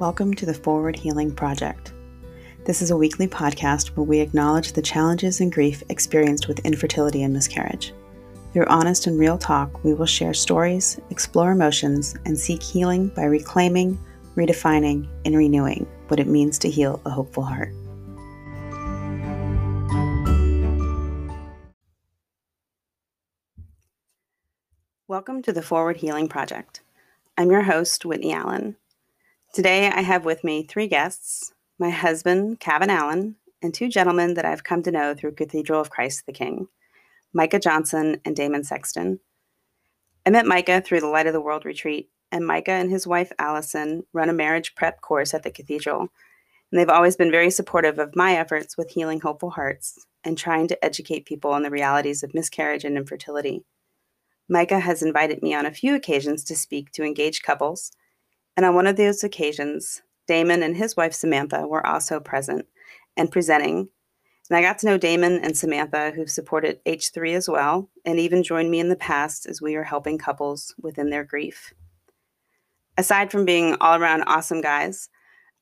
Welcome to the Forward Healing Project. This is a weekly podcast where we acknowledge the challenges and grief experienced with infertility and miscarriage. Through honest and real talk, we will share stories, explore emotions, and seek healing by reclaiming, redefining, and renewing what it means to heal a hopeful heart. Welcome to the Forward Healing Project. I'm your host, Whitney Allen. Today I have with me three guests my husband, Kavin Allen, and two gentlemen that I've come to know through Cathedral of Christ the King, Micah Johnson and Damon Sexton. I met Micah through the Light of the World retreat, and Micah and his wife Allison run a marriage prep course at the cathedral. And they've always been very supportive of my efforts with healing hopeful hearts and trying to educate people on the realities of miscarriage and infertility. Micah has invited me on a few occasions to speak to engaged couples, and on one of those occasions, Damon and his wife Samantha were also present and presenting. And I got to know Damon and Samantha, who've supported H3 as well, and even joined me in the past as we were helping couples within their grief. Aside from being all around awesome guys,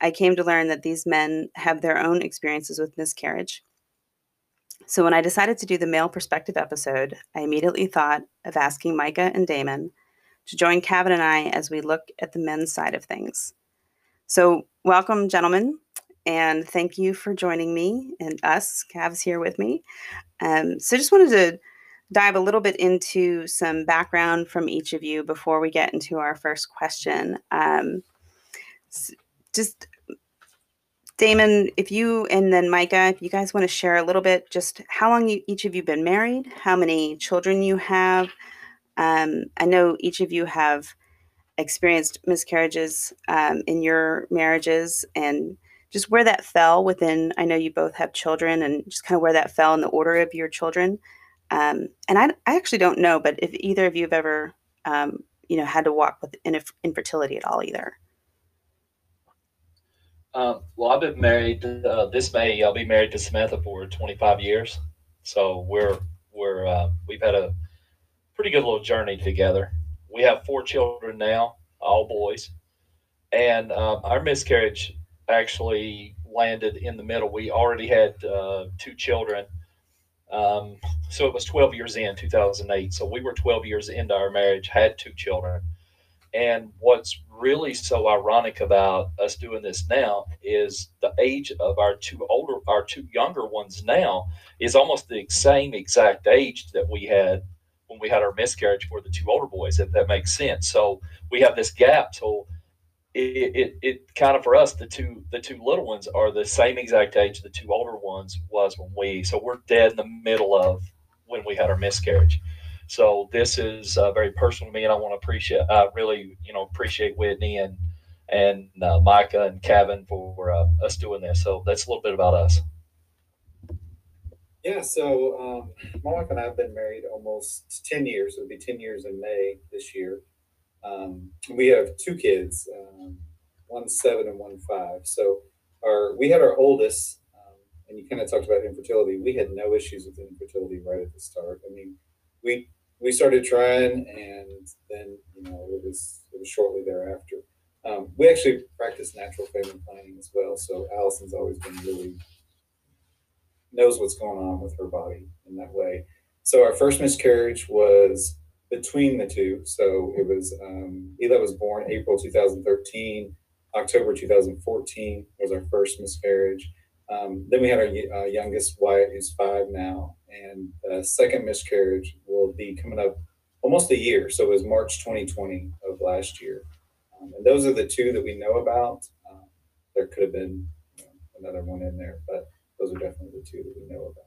I came to learn that these men have their own experiences with miscarriage so when I decided to do the male perspective episode, I immediately thought of asking Micah and Damon to join Kavin and I as we look at the men's side of things. So, welcome, gentlemen, and thank you for joining me and us. Cav's here with me. Um, so, just wanted to dive a little bit into some background from each of you before we get into our first question. Um, just Damon, if you and then Micah, if you guys want to share a little bit, just how long you, each of you been married, how many children you have. Um, I know each of you have experienced miscarriages um, in your marriages and just where that fell within. I know you both have children and just kind of where that fell in the order of your children. Um, and I, I actually don't know, but if either of you have ever, um, you know, had to walk with infertility at all either. Um, well, I've been married uh, this May. I'll be married to Samantha for 25 years. So we're we're uh, we've had a pretty good little journey together. We have four children now, all boys, and um, our miscarriage actually landed in the middle. We already had uh, two children, um, so it was 12 years in 2008. So we were 12 years into our marriage, had two children, and what's really so ironic about us doing this now is the age of our two older, our two younger ones now is almost the same exact age that we had when we had our miscarriage for the two older boys, if that makes sense. So we have this gap. So it, it, it kind of for us, the two the two little ones are the same exact age the two older ones was when we. So we're dead in the middle of when we had our miscarriage. So this is uh, very personal to me, and I want to appreciate, I really, you know, appreciate Whitney and and uh, Micah and Kevin for uh, us doing this. So that's a little bit about us. Yeah, so um, my wife and I have been married almost 10 years. It'll be 10 years in May this year. Um, we have two kids, um, one seven and one five. So our we had our oldest, um, and you kind of talked about infertility. We had no issues with infertility right at the start. I mean, we we started trying, and then you know it was it was shortly thereafter. Um, we actually practice natural family planning as well. So Allison's always been really knows what's going on with her body in that way. So our first miscarriage was between the two. So it was um, Eli was born April 2013. October 2014 was our first miscarriage. Um, then we had our uh, youngest Wyatt, who's five now, and the second miscarriage will be coming up almost a year. So it was March 2020 of last year. Um, and those are the two that we know about. Um, there could have been you know, another one in there, but those are definitely the two that we know about.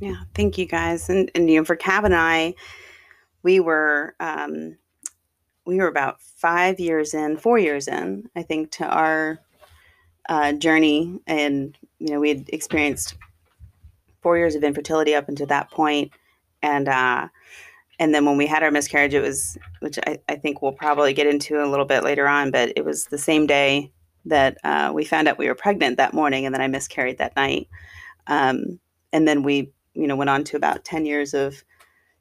Yeah, thank you guys. And, and you know, for Cav and I, we were um, we were about five years in, four years in, I think, to our uh, journey, and you know, we had experienced four years of infertility up until that point, and uh, and then when we had our miscarriage, it was, which I, I think we'll probably get into a little bit later on, but it was the same day that uh, we found out we were pregnant that morning, and then I miscarried that night, um, and then we, you know, went on to about ten years of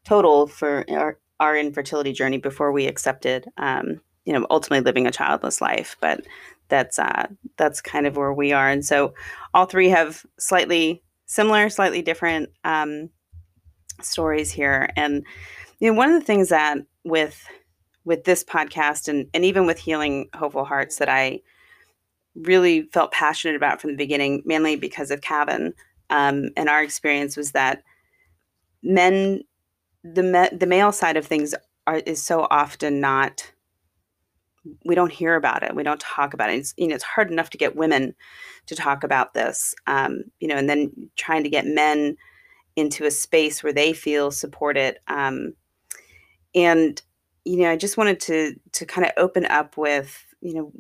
total for our, our infertility journey before we accepted um, you know ultimately living a childless life but that's uh, that's kind of where we are. And so all three have slightly similar, slightly different um, stories here. And you know, one of the things that with with this podcast and and even with healing hopeful hearts that I really felt passionate about from the beginning, mainly because of Kevin um, and our experience was that men, the me- the male side of things are is so often not. We don't hear about it. We don't talk about it. It's, you know, it's hard enough to get women to talk about this, um, you know, and then trying to get men into a space where they feel supported. Um, and you know, I just wanted to to kind of open up with, you know,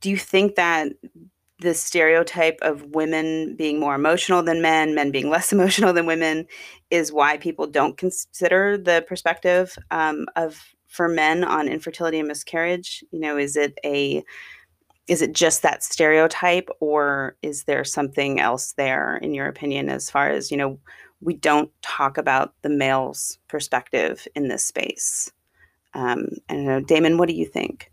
do you think that the stereotype of women being more emotional than men, men being less emotional than women, is why people don't consider the perspective um, of for men on infertility and miscarriage. You know, is it a is it just that stereotype, or is there something else there, in your opinion, as far as you know? We don't talk about the male's perspective in this space. Um, I don't know, Damon. What do you think?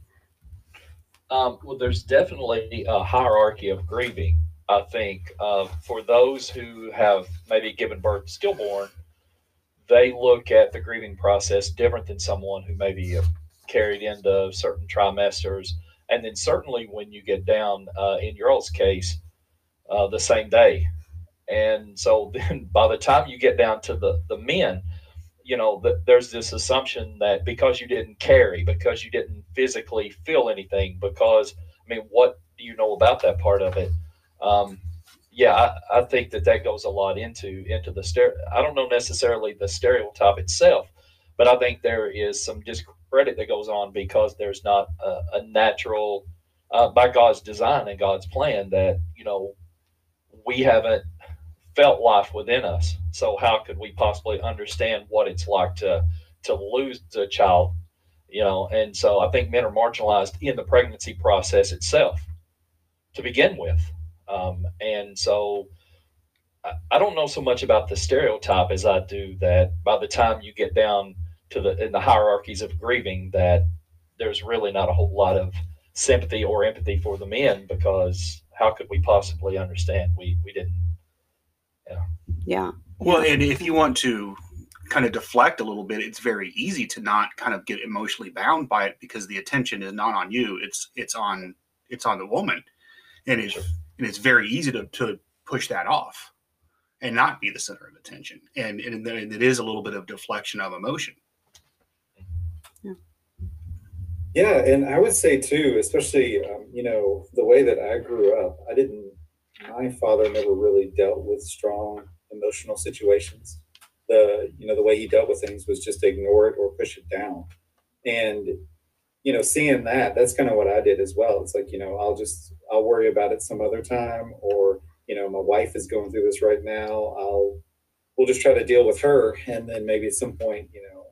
Um, well, there's definitely a hierarchy of grieving. I think uh, for those who have maybe given birth stillborn, they look at the grieving process different than someone who maybe carried into certain trimesters. And then certainly when you get down uh, in your old's case, uh, the same day. And so then by the time you get down to the, the men, you know, there's this assumption that because you didn't carry, because you didn't physically feel anything, because I mean, what do you know about that part of it? Um, yeah, I, I, think that that goes a lot into into the stereo. I don't know necessarily the stereotype itself, but I think there is some discredit that goes on because there's not a, a natural, uh, by God's design and God's plan that you know we haven't felt life within us. So how could we possibly understand what it's like to to lose a child? You know, and so I think men are marginalized in the pregnancy process itself to begin with. Um, and so I, I don't know so much about the stereotype as I do that by the time you get down to the in the hierarchies of grieving that there's really not a whole lot of sympathy or empathy for the men because how could we possibly understand? We we didn't yeah. Yeah. Well, and if you want to kind of deflect a little bit, it's very easy to not kind of get emotionally bound by it because the attention is not on you. It's it's on it's on the woman. And it's and it's very easy to, to push that off and not be the center of attention. And, and then it is a little bit of deflection of emotion. Yeah. Yeah, and I would say too, especially um, you know the way that I grew up, I didn't my father never really dealt with strong emotional situations. The you know the way he dealt with things was just ignore it or push it down. And you know, seeing that, that's kind of what I did as well. It's like you know, I'll just I'll worry about it some other time, or you know, my wife is going through this right now. I'll we'll just try to deal with her, and then maybe at some point, you know,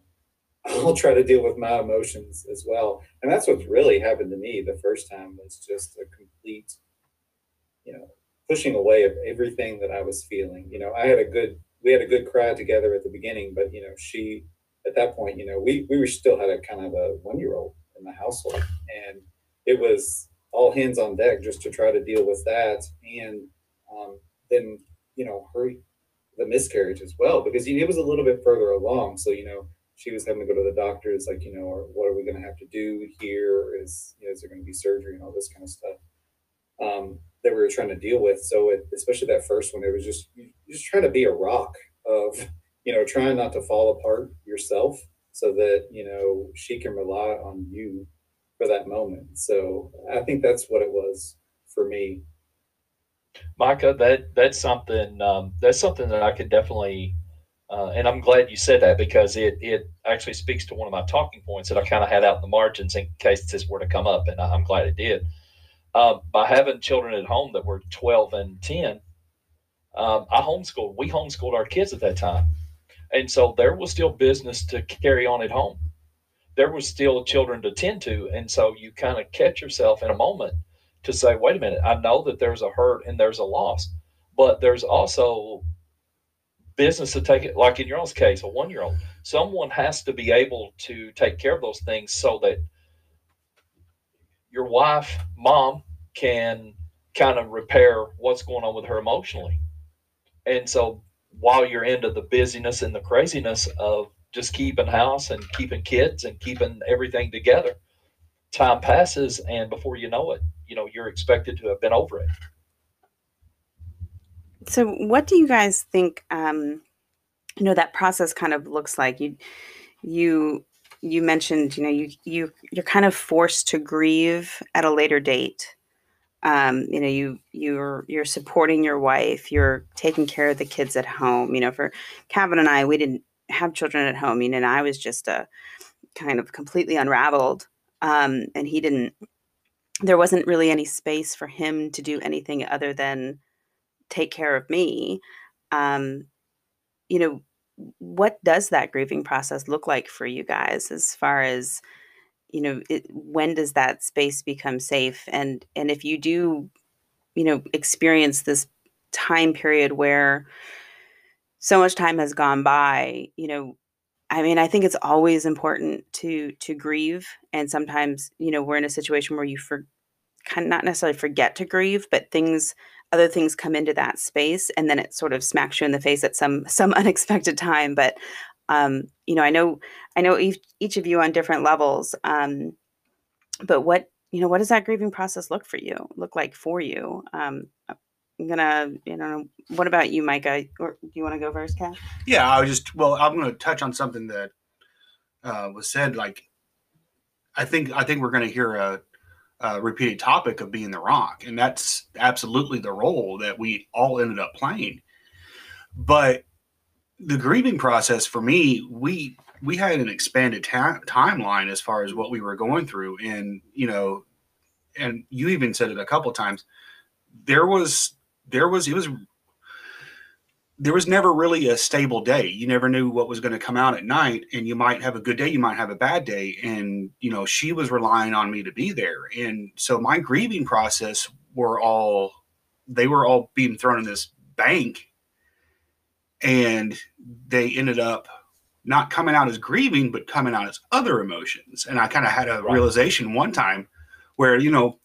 I'll try to deal with my emotions as well. And that's what's really happened to me the first time was just a complete, you know, pushing away of everything that I was feeling. You know, I had a good we had a good cry together at the beginning, but you know, she at that point, you know, we we were still had a kind of a one year old in the household, and it was all hands on deck just to try to deal with that, and um, then you know her the miscarriage as well because you know, it was a little bit further along. So you know, she was having to go to the doctors, like you know, or what are we going to have to do here? Is you know, is there going to be surgery and all this kind of stuff? Um, that we were trying to deal with. So it, especially that first one, it was just just trying to be a rock of you know trying not to fall apart yourself, so that you know she can rely on you for that moment. So I think that's what it was for me. Micah, that that's something um, that's something that I could definitely, uh, and I'm glad you said that because it it actually speaks to one of my talking points that I kind of had out in the margins in case this were to come up, and I'm glad it did uh, by having children at home that were 12 and 10, um, I homeschooled. We homeschooled our kids at that time. And so there was still business to carry on at home. There was still children to tend to. And so you kind of catch yourself in a moment to say, wait a minute, I know that there's a hurt and there's a loss, but there's also business to take it, like in your own case, a one year old. Someone has to be able to take care of those things so that your wife, mom, can kind of repair what's going on with her emotionally. And so while you're into the busyness and the craziness of just keeping house and keeping kids and keeping everything together, time passes and before you know it, you know, you're expected to have been over it. So, what do you guys think? Um, you know, that process kind of looks like you, you, you mentioned. You know, you you you're kind of forced to grieve at a later date. Um, you know, you you're you're supporting your wife. You're taking care of the kids at home. You know, for Kevin and I, we didn't have children at home. You know, and I was just a kind of completely unraveled, um, and he didn't. There wasn't really any space for him to do anything other than take care of me um you know what does that grieving process look like for you guys as far as you know it, when does that space become safe? And and if you do you know experience this time period where so much time has gone by you know i mean i think it's always important to to grieve. And sometimes you know we're in a situation where you for kind of not necessarily forget to grieve but things other things come into that space and then it sort of smacks you in the face at some some unexpected time. But um you know i know i know each, each of you on different levels um but what you know what does that grieving process look for you look like for you um i'm gonna you know what about you micah or do you want to go first kat Yeah, I was just well, I'm to touch on something that uh, was said. Like, I think I think we're to hear a, a repeated topic of being the rock, and that's absolutely the role that we all ended up playing. But the grieving process for me, we we had an expanded ta- timeline as far as what we were going through, and you know, and you even said it a couple times. There was there was it was there was never really a stable day. You never knew what was going to come out at night, and you might have a good day, you might have a bad day. And you know, she was relying on me to be there, and so my grieving process were all they were all being thrown in this bank, and they ended up not coming out as grieving, but coming out as other emotions. And I kind of had a Right. realization one time where you know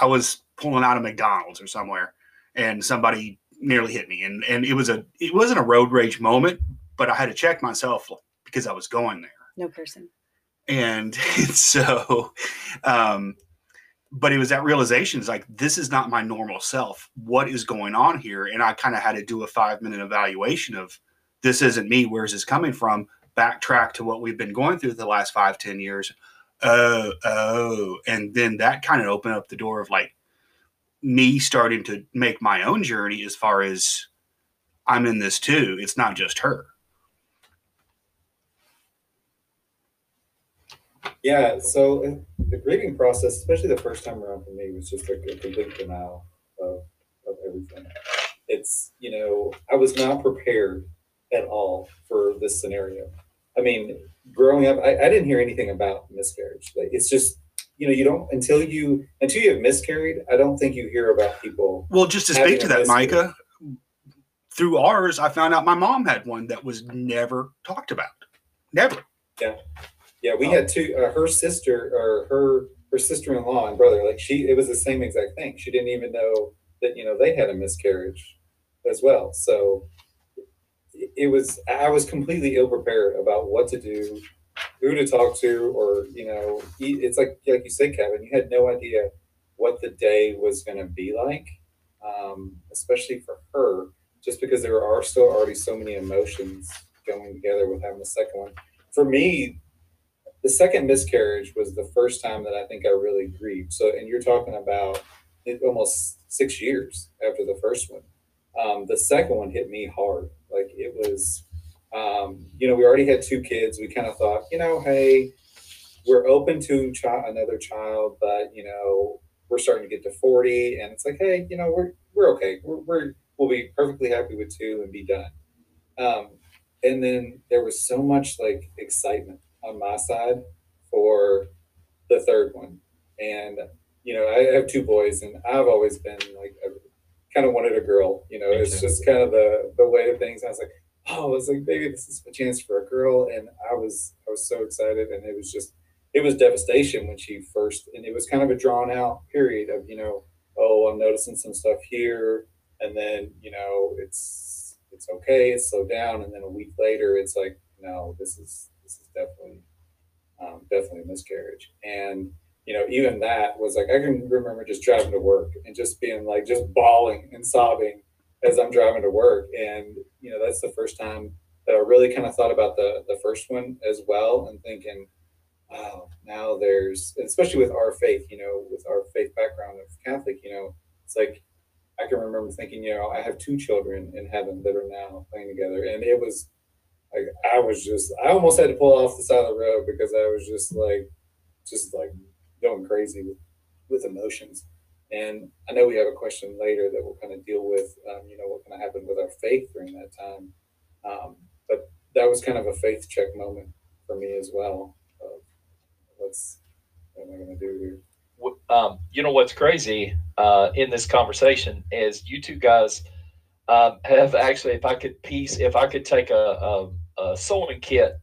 I was pulling out of McDonald's or somewhere, and somebody nearly hit me and and it was a it wasn't a road rage moment but i had to check myself because i was going there no person and so um but it was that realization is like this is not my normal self. What is going on here? And i kind of had to do a five minute evaluation of this isn't me where's this coming from? Backtrack to what we've been going through the last five ten years. Oh oh. And then that kind of opened up the door of like me starting to make my own journey as far as I'm in this too. It's not just her. Yeah, so the grieving process, especially the first time around for me, was just a, a complete denial of, of everything. It's, you know, I was not prepared at all for this scenario. I mean, growing up, I, I didn't hear anything about miscarriage. Like, It's just, you know, you don't, until you, until you have miscarried, I don't think you hear about people. Well, just to Having speak to a that, history. Micah, through ours, I found out my mom had one that was never talked about. Never. Yeah, we had two, uh, her sister or her, her sister-in-law and brother, like she, it was the same exact thing. She didn't even know that, you know, they had a miscarriage as well. So it- was, I was completely ill prepared about what to do, who to talk to, or, you know, it's like, like you said, Kevin, you had no idea what the day was going to be like, um, especially for her, just because there are still already so many emotions going together with having a second one. For me, the second miscarriage was the first time that I think I really grieved. So, and you're talking about almost six years after the first one. Um, the second one hit me hard. Like it was, um, you know, we already had two kids. We kind of thought, you know, hey, we're open to another child, but you know, we're starting to get to 40, and it's like, hey, you know, we're we're okay. We're, we're we'll be perfectly happy with two and be done. Um, and then there was so much like excitement on my side for the third one. And, you know, I have two boys and I've always been like, I kind of wanted a girl, you know, it's just kind of the, the way of things. I was like, oh, I was like, maybe this is a chance for a girl. And I was, I was so excited. And it was just, it was devastation when she first, and it was kind of a drawn out period of, you know, oh, I'm noticing some stuff here, and then you know, it's it's okay, it's slowed down, and then a week later, it's like, no, this is this is definitely um, definitely a miscarriage, and you know, even that was like I can remember just driving to work and just being like just bawling and sobbing as I'm driving to work, and you know, that's the first time that I really kind of thought about the the first one as well, and thinking wow, now there's, especially with our faith, you know, with our faith background of Catholic, you know, it's like, I can remember thinking, you know, I have two children in heaven that are now playing together. And it was like, I was just, I almost had to pull off the side of the road because I was just like, just like going crazy with, with emotions. And I know we have a question later that we'll kind of deal with, um, you know, what kind of happened with our faith during that time. Um, but that was kind of a faith check moment for me as well what's what am I going to do here? Um, you know what's crazy uh, in this conversation is you two guys um, have actually, if I could piece, if I could take a, a, a sewing kit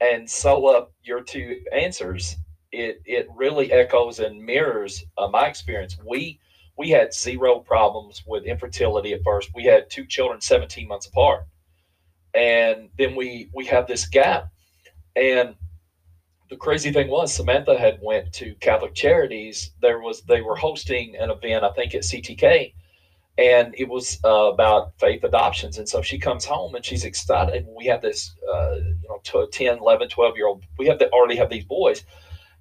and sew up your two answers, it it really echoes and mirrors uh, my experience. We we had zero problems with infertility at first. We had two children 17 months apart, and then we we have this gap, and the crazy thing was Samantha had went to Catholic Charities. There was they were hosting an event, I think at CTK, and it was uh, about faith adoptions. And so she comes home and she's excited. We have this, uh, you know, 10, 11, 12 year old. We have the, already have these boys.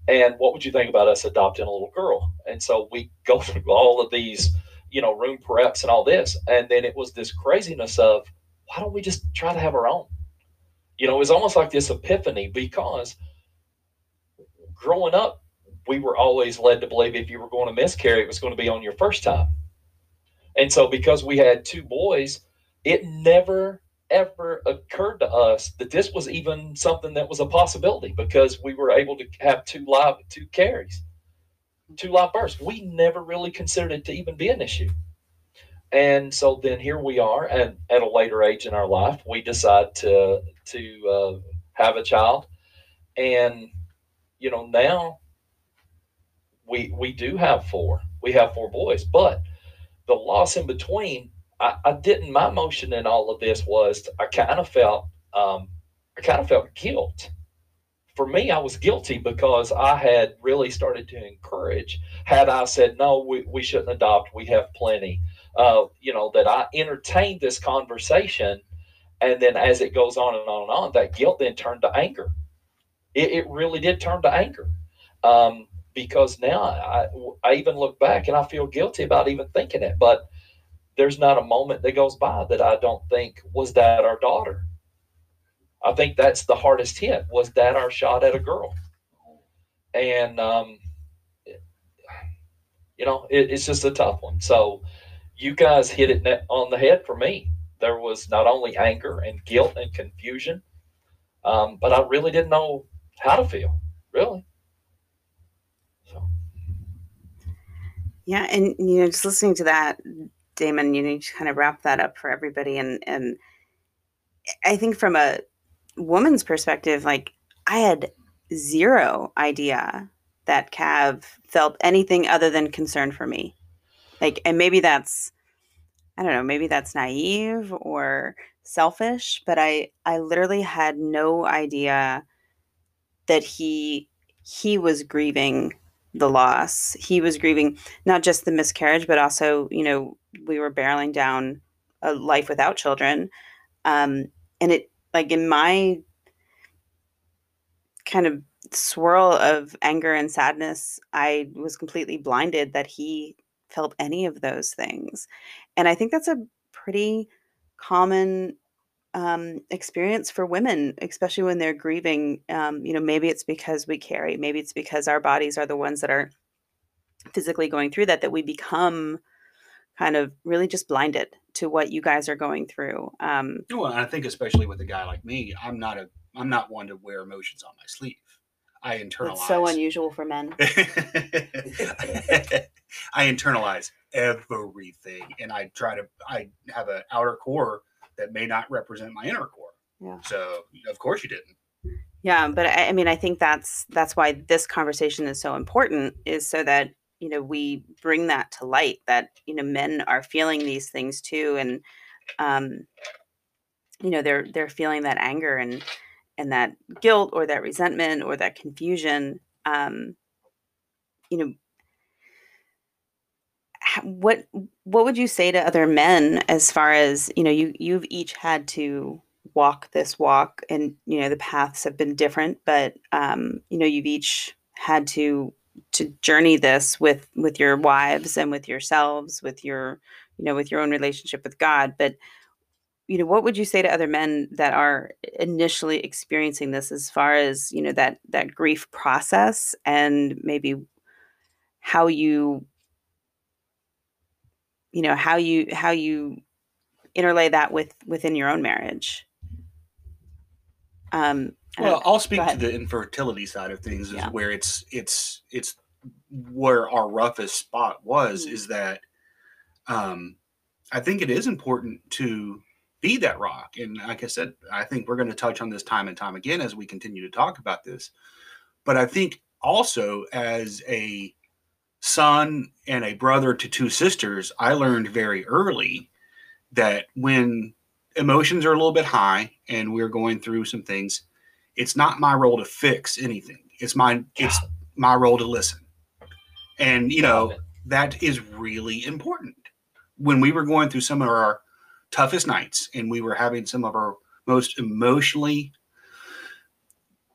And what would you think about us adopting a little girl? And so we go through all of these, you know, room preps and all this. And then it was this craziness of why don't we just try to have our own? You know, it was almost like this epiphany because – growing up, we were always led to believe if you were going to miscarry, it was going to be on your first time. And so, because we had two boys, it never ever occurred to us that this was even something that was a possibility because we were able to have two live two carries, two live births. We never really considered it to even be an issue. And so then here we are, and at a later age in our life, we decide to to uh, have a child, and you know, now we we do have four. We have four boys, but the loss in between, I, I didn't. My motion in all of this was I kind of felt um, I kind of felt guilt. For me, I was guilty because I had really started to encourage. Had I said no, we, we shouldn't adopt. We have plenty. Uh, you know that I entertained this conversation, and then as it goes on and on and on, that guilt then turned to anger it, it really did turn to anger. Um, because now I, I even look back and I feel guilty about even thinking it. But there's not a moment that goes by that I don't think, was that our daughter? I think that's the hardest hit. Was that our shot at a girl? And, um, you know, it, it's just a tough one. So you guys hit it on the head for me. There was not only anger and guilt and confusion, um, but I really didn't know how to feel, really. Yeah, and you know, just listening to that, Damon, you need to kind of wrap that up for everybody, and and I think from a woman's perspective, like I had zero idea that Cav felt anything other than concern for me. Like, and maybe that's, I don't know, maybe that's naive or selfish, but I, I literally had no idea that he he was grieving the loss. He was grieving not just the miscarriage, but also, you know, we were barreling down a life without children. Um, and it, like, in my kind of swirl of anger and sadness, I was completely blinded that he felt any of those things. And I think that's a pretty common um, experience for women, especially when they're grieving. Um, you know, maybe it's because we carry, maybe it's because our bodies are the ones that are physically going through that, that we become kind of really just blinded to what you guys are going through. Um, well, I think especially with a guy like me, I'm not a, I'm not one to wear emotions on my sleeve. I internalize. It's so unusual for men. I internalize everything, and I try to. I have an outer core that may not represent my inner core. Yeah. So of course you didn't. Yeah, but I, I mean, I think that's that's why this conversation is so important, is so that you know we bring that to light that you know men are feeling these things too, and um, you know they're they're feeling that anger and and that guilt or that resentment or that confusion. Um, you know, what what would you say to other men as far as you know you you've each had to walk this walk and you know the paths have been different but um you know you've each had to to journey this with with your wives and with yourselves with your you know with your own relationship with god but you know what would you say to other men that are initially experiencing this as far as you know that that grief process and maybe how you you know how you how you interlay that with within your own marriage um Well. I'll speak to the infertility side of things, is Yeah. where it's it's it's where our roughest spot was. Mhm. Is that um, I think it is important to be that rock, and like I said, I think we're going to touch on this time and time again as we continue to talk about this. But I think also as a son and a brother to two sisters, I learned very early that when emotions are a little bit high and we're going through some things, it's not my role to fix anything. It's my it's my role to listen. And you know, that is really important. When we were going through some of our toughest nights and we were having some of our most emotionally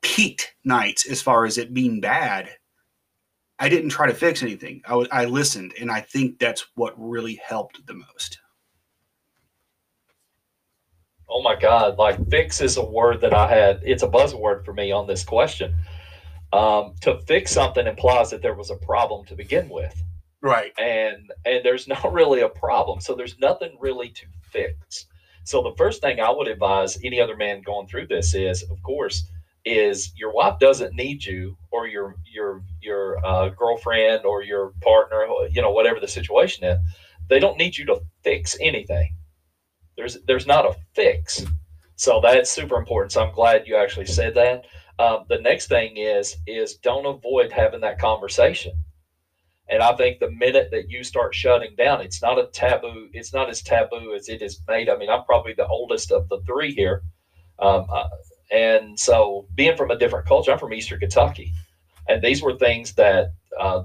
peaked nights as far as it being bad, I didn't try to fix anything. I, wa- I listened, and I think that's what really helped the most. Oh my God, like fix is a word that I had, it's a buzzword for me on this question. Um, to fix something implies that there was a problem to begin with. Right. and and there's not really a problem so there's nothing really to fix so the first thing i would advise any other man going through this is of course is your wife doesn't need you or your your your uh, girlfriend or your partner you know whatever the situation is they don't need you to fix anything there's there's not a fix so that's super important so i'm glad you actually said that um, the next thing is is don't avoid having that conversation and I think the minute that you start shutting down, it's not a taboo. It's not as taboo as it is made. I mean, I'm probably the oldest of the three here. Um, uh, and so, being from a different culture, I'm from Eastern Kentucky. And these were things that, uh,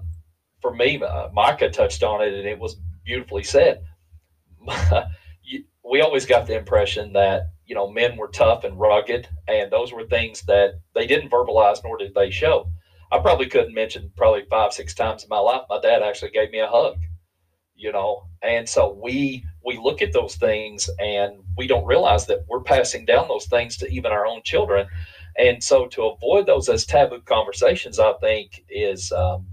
for me, uh, Micah touched on it, and it was beautifully said. We always got the impression that, you know, men were tough and rugged, and those were things that they didn't verbalize nor did they show. I probably couldn't mention probably five, six times in my life. My dad actually gave me a hug, you know, and so we we look at those things and we don't realize that we're passing down those things to even our own children, and so to avoid those as taboo conversations, I think is um,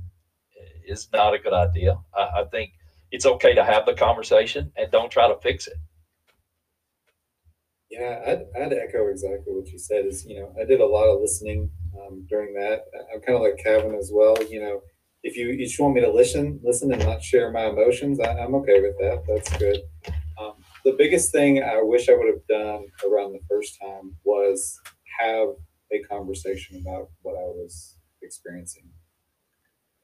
is not a good idea. I, I think it's okay to have the conversation and don't try to fix it. Yeah, I'd, I'd echo exactly what you said. Is you know, I did a lot of listening um, during that. I'm kind of like Kevin as well. You know, if you, just want me to listen, listen and not share my emotions, I, I'm okay with that. That's good. Um, the biggest thing I wish I would have done around the first time was have a conversation about what I was experiencing.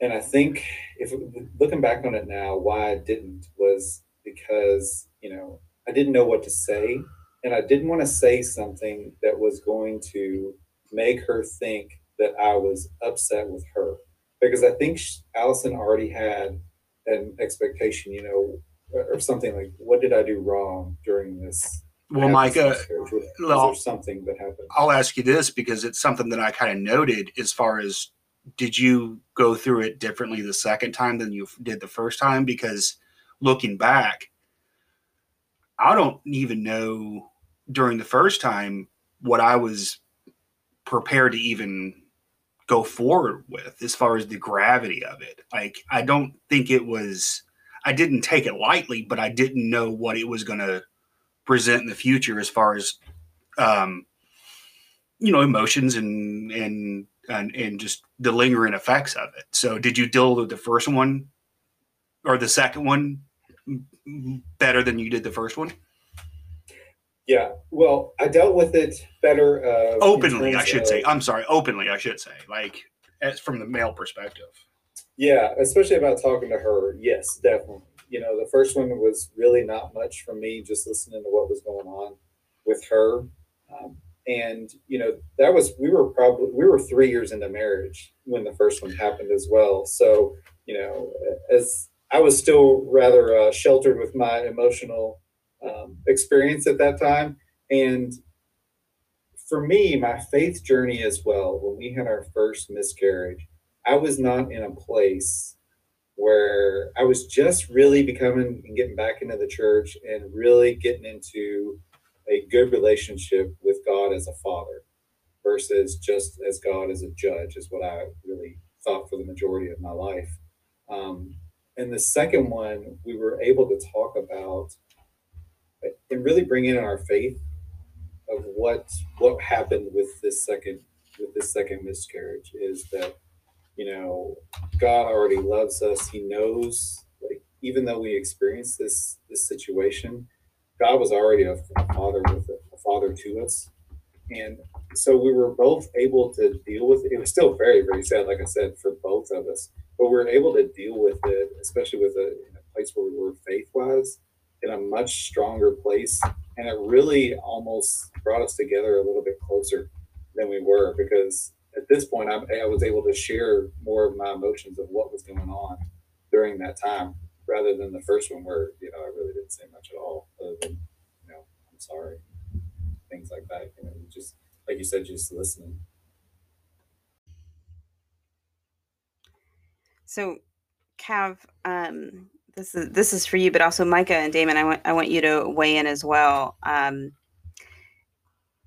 And I think if looking back on it now, why I didn't was because you know I didn't know what to say and I didn't want to say something that was going to make her think that I was upset with her because I think Allison already had an expectation, you know, or something like, "What did I do wrong during this?" Well, uh, having Micah, this miscarriage? Well- there something that happened? I'll ask you this because it's something that I kind of noted as far as did you go through it differently the second time than you did the first time? Because looking back, I don't even know during the first time what I was prepared to even go forward with as far as the gravity of it. Like, I don't think it was, I didn't take it lightly, but I didn't know what it was going to present in the future as far as, um, you know, emotions and, and, and, and just the lingering effects of it. So, did you deal with the first one or the second one better than you did the first one? Yeah, well, I dealt with it better. Uh, Openly, I should of- say. I'm sorry, openly, I should say. Like as from the male perspective. Yeah, especially about talking to her. Yes, definitely. You know, the first one was really not much from me, just listening to what was going on with her. Um, and you know, that was we were probably we were three years into marriage when the first one happened as well. So you know, as I was still rather uh, sheltered with my emotional um, experience at that time, and for me, my faith journey as well. When we had our first miscarriage. I was not in a place where I was just really becoming and getting back into the church and really getting into a good relationship with God as a father versus just as God as a judge, is what I really thought for the majority of my life. Um, and the second one, we were able to talk about and really bring in our faith of what what happened with this second with this second miscarriage is that you know god already loves us. He knows like even though we experienced this this situation god was already a, a father with a, a father to us. And so we were both able to deal with it. it was still very very sad like i said for both of us but we were able to deal with it especially with a, a place where we were faith wise in a much stronger place and it really almost brought us together a little bit closer than we were because at this point I, I was able to share more of my emotions of what was going on during that time rather than the first one where you know I really didn't say much at all other than you know I'm sorry things like that you know just like you said just listening. So, Cav, um, this is this is for you, but also Micah and Damon. I want I want you to weigh in as well. Um,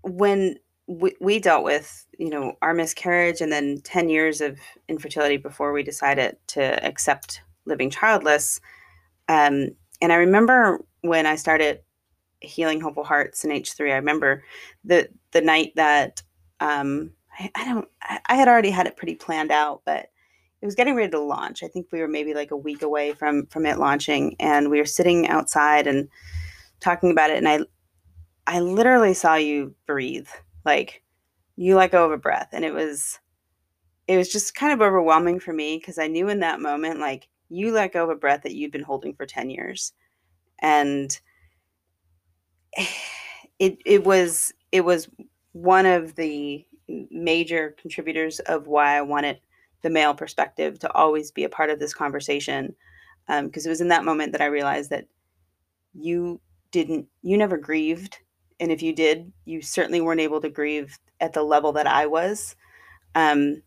when we, we dealt with you know our miscarriage and then 10 years of infertility before we decided to accept living childless um, and i remember when i started healing hopeful hearts in h3 i remember the the night that um, I, I don't I, I had already had it pretty planned out but it was getting ready to launch. I think we were maybe like a week away from from it launching and we were sitting outside and talking about it and i i literally saw you breathe. Like you let go of a breath and it was it was just kind of overwhelming for me because i knew in that moment like you let go of a breath that you'd been holding for 10 years. And it it was it was one of the major contributors of why i wanted the male perspective to always be a part of this conversation because it was in that moment that i realized that you didn't you never grieved and if you did you certainly weren't able to grieve at the level that i was. Um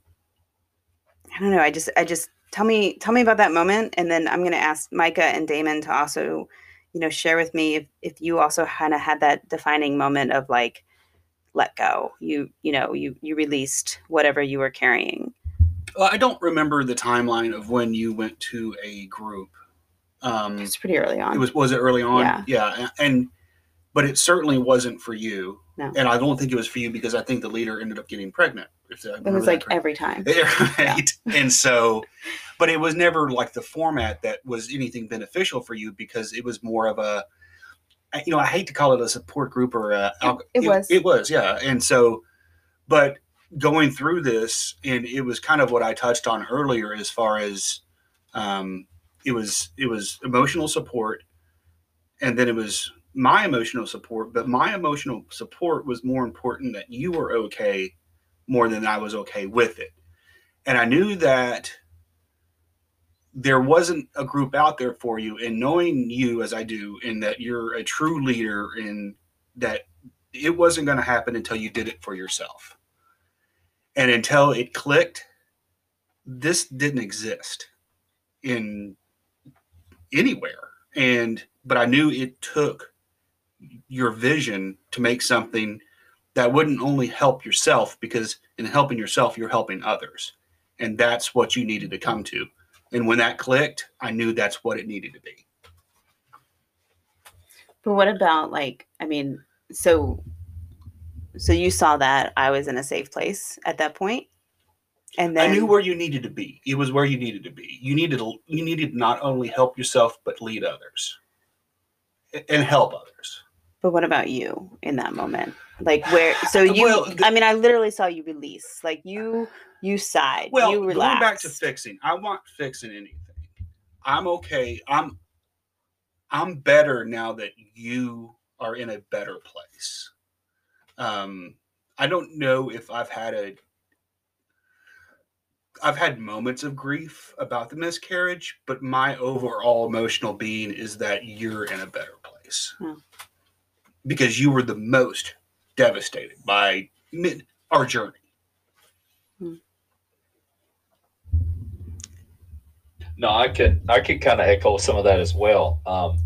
i don't know i just i just tell me tell me about that moment and then i'm going to ask micah and damon to also you know share with me if, if you also kind of had that defining moment of like let go. You you know you you released whatever you were carrying Well, I don't remember the timeline of when you went to a group. Um, it's pretty early on it was was it early on? Yeah. yeah, and but it certainly wasn't for you. No. and I don't think it was for you because I think the leader ended up getting pregnant. It was like correctly. every time right and so but it was never like the format that was anything beneficial for you because it was more of a, you know i hate to call it a support group or a alco- it was. it was yeah and so but going through this and it was kind of what i touched on earlier as far as um it was it was emotional support and then it was my emotional support but my emotional support was more important that you were okay more than I was okay with it. And I knew that there wasn't a group out there for you. And knowing you as I do, and that you're a true leader, and that it wasn't going to happen until you did it for yourself. And until it clicked, this didn't exist in anywhere. And, but I knew it took your vision to make something that wouldn't only help yourself because in helping yourself you're helping others. And that's what you needed to come to. And when that clicked i knew that's what it needed to be. But what about like I mean, so so you saw that I was in a safe place at that point, and then i knew where you needed to be it was where you needed to be you needed to you needed not only help yourself but lead others and help others But what about you in that moment? Like where? So you, Well, the- I mean, I literally saw you release. Like you, you sighed. Well, you going back to fixing, I want fixing anything. I'm okay. I'm I'm better now that you are in a better place. Um, I don't know if I've had a I've had moments of grief about the miscarriage, but my overall emotional being is that you're in a better place. Hmm. Because you were the most devastated by mi- our journey. No, I could I could kind of echo some of that as well. Um,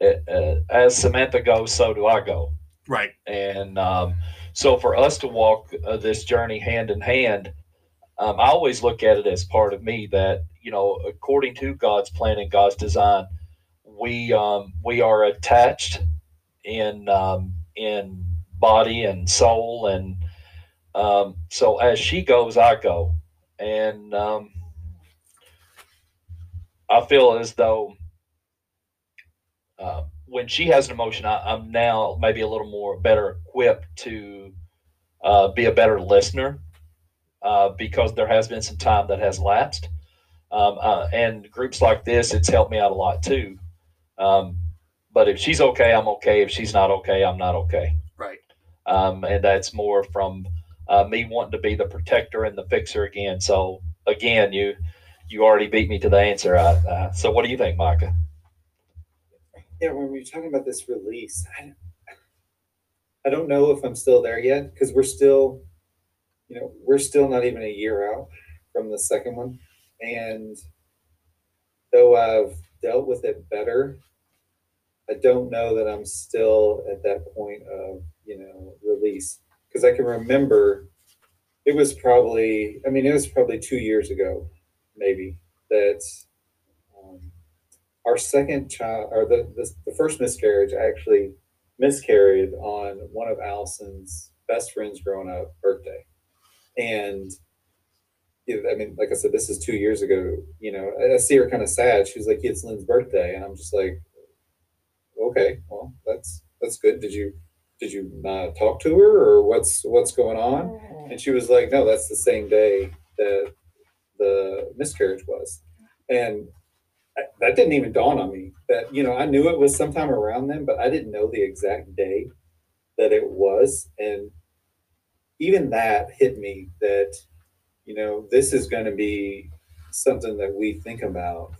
it, uh, as Samantha goes, so do I go. Right. And um, so for us to walk uh, this journey hand in hand, um, I always look at it as part of me that, you know, according to God's plan and God's design, we um, we are attached in um, in body and soul, and um, so as she goes, I go, and um, I feel as though uh, when she has an emotion, I, I'm now maybe a little more better equipped to uh, be a better listener uh, because there has been some time that has lapsed. Um, uh, and groups like this, it's helped me out a lot too. Um, but if she's okay, I'm okay. If she's not okay, I'm not okay. Right. Um, and that's more from uh, me wanting to be the protector and the fixer again. So again, you you already beat me to the answer. I, uh, so what do you think, Micah? Yeah, when we're talking about this release, I, I don't know if I'm still there yet because we're still, you know, we're still not even a year out from the second one. And though I've dealt with it better, I don't know that I'm still at that point of, you know, release. Because I can remember it was probably, I mean, it was probably two years ago, maybe, that our second child, or the, the, the first miscarriage, actually miscarried on one of Allison's best friends growing up birthday. And I mean, like I said, this is two years ago. You know, I, see her kind of sad. She's like, "It's Lynn's birthday," and I'm just like, "Okay, well, that's that's good. Did you did you uh, talk to her, or what's what's going on?" And she was like, "No, that's the same day that the miscarriage was," and that didn't even dawn on me. That you know, I knew it was sometime around then, but I didn't know the exact day that it was, and even that hit me that you know this is going to be something that we think about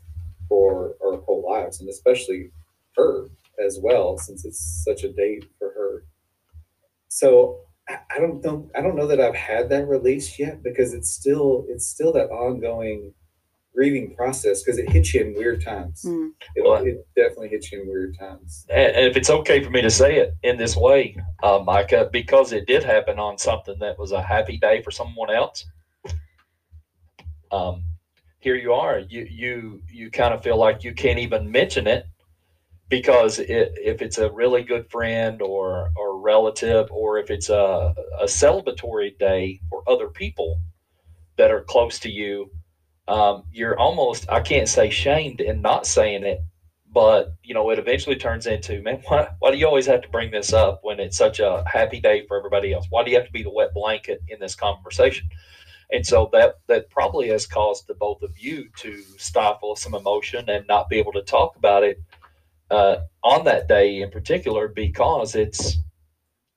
for our whole lives, and especially her as well, since it's such a date for her. So I, don't know. I don't know that I've had that release yet because it's still it's still that ongoing grieving process because it hits you in weird times. Mm. It, Well, it definitely hits you in weird times. And and if it's okay for me to say it in this way, uh, Micah, because it did happen on something that was a happy day for someone else. Um, here you are. You you you kind of feel like you can't even mention it because it, if it's a really good friend or or relative, or if it's a a celebratory day for other people that are close to you, um, you're almost I can't say shamed in not saying it but you know it eventually turns into man why, why do you always have to bring this up when it's such a happy day for everybody else? Why do you have to be the wet blanket in this conversation? And so that that probably has caused the both of you to stifle some emotion and not be able to talk about it uh, on that day in particular because it's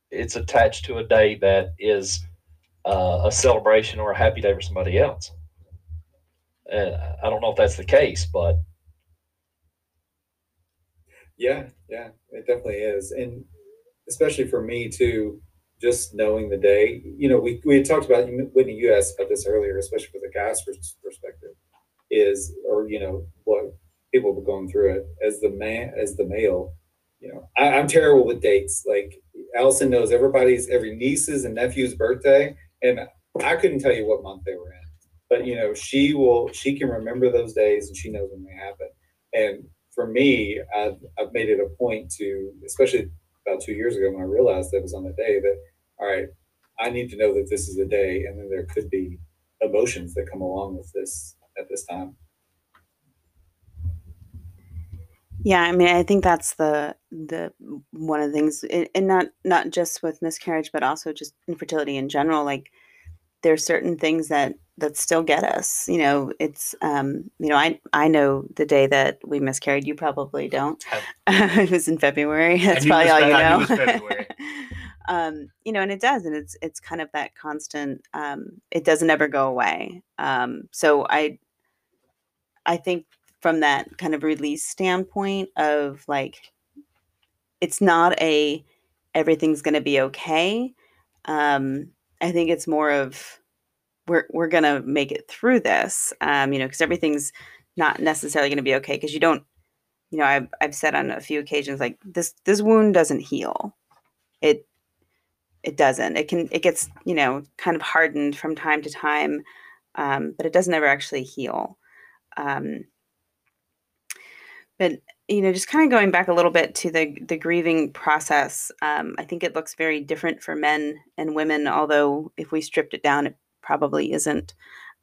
it's attached to a day that is uh, a celebration or a happy day for somebody else and i don't know if that's the case but Yeah, yeah, it definitely is, and especially for me too. Just knowing the day, you know, we we talked about Whitney. You asked about this earlier, especially from the guy's perspective, is or you know what people were going through it as the man as the male. You know, I, I'm terrible with dates. Like Allison knows everybody's every niece's and nephew's birthday, and I couldn't tell you what month they were in. But you know, she will. She can remember those days, and she knows when they happen. And for me, I've, I've made it a point to, especially about two years ago when I realized that was on the day that, all right, I need to know that this is a day, and then there could be emotions that come along with this at this time. Yeah, I mean, I think that's the the one of the things, and not not just with miscarriage, but also just infertility in general. Like, there's certain things that that still get us. You know, it's um, you know, I I know the day that we miscarried. You probably don't. it was in February. That's probably all you Fe- I knew know. it was February. um, you know, and it does, and it's it's kind of that constant. Um, it doesn't ever go away. Um, so I I think from that kind of release standpoint of like it's not a everything's going to be okay. Um, I think it's more of we're we're to make it through this. Um, you know, because everything's not necessarily to be okay because you don't. You know, I've I've said on a few occasions like this this wound doesn't heal. It it doesn't. It can it gets you know kind of hardened from time to time, um, but it doesn't ever actually heal. Um, but you know, just kind of going back a little bit to the the grieving process, um, I think it looks very different for men and women. Although if we stripped it down, it probably isn't.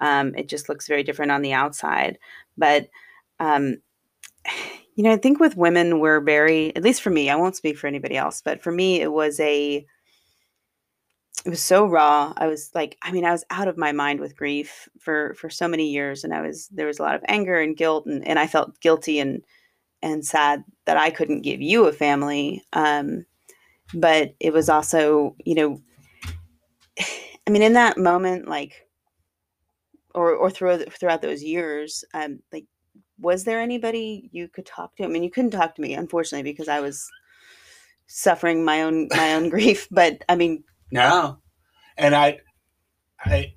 Um, it just looks very different on the outside. But um, you know, I think with women, we're very, at least for me, I won't speak for anybody else, but for me, it was a it was so raw. I was like, I mean, I was out of my mind with grief for for so many years, and I was there was a lot of anger and guilt, and and I felt guilty and and sad that I couldn't give you a family. Um, but it was also, you know, I mean, in that moment, like, or or throughout throughout those years, um, like, was there anybody you could talk to? I mean, you couldn't talk to me, unfortunately, because I was suffering my own my own grief. But I mean, No, and I, I,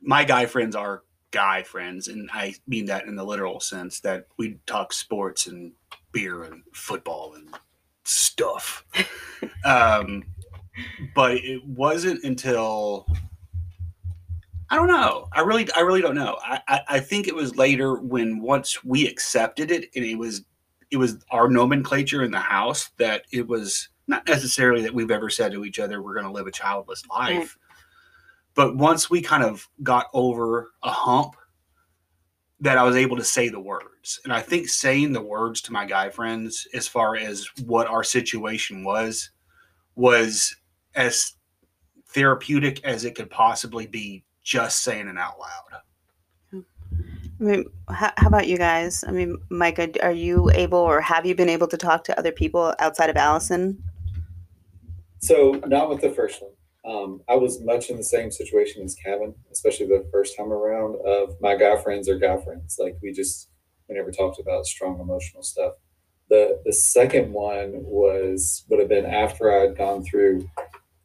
my guy friends are guy friends, and I mean that in the literal sense that we talk sports and beer and football and stuff. um, but it wasn't until I don't know. I really, I really don't know. I, I, I think it was later when once we accepted it, and it was, it was our nomenclature in the house that it was not necessarily that we've ever said to each other we're going to live a childless life, Right. but once we kind of got over a hump, that I was able to say the words, and I think saying the words to my guy friends as far as what our situation was, was as therapeutic as it could possibly be just saying it out loud. I mean, how, how about you guys? I mean, Micah, are you able or have you been able to talk to other people outside of Allison? So not with the first one. Um, I was much in the same situation as Kevin, especially the first time around. Of my guy friends or guy friends. Like we just we never talked about strong emotional stuff. The the second one was would have been after I had gone through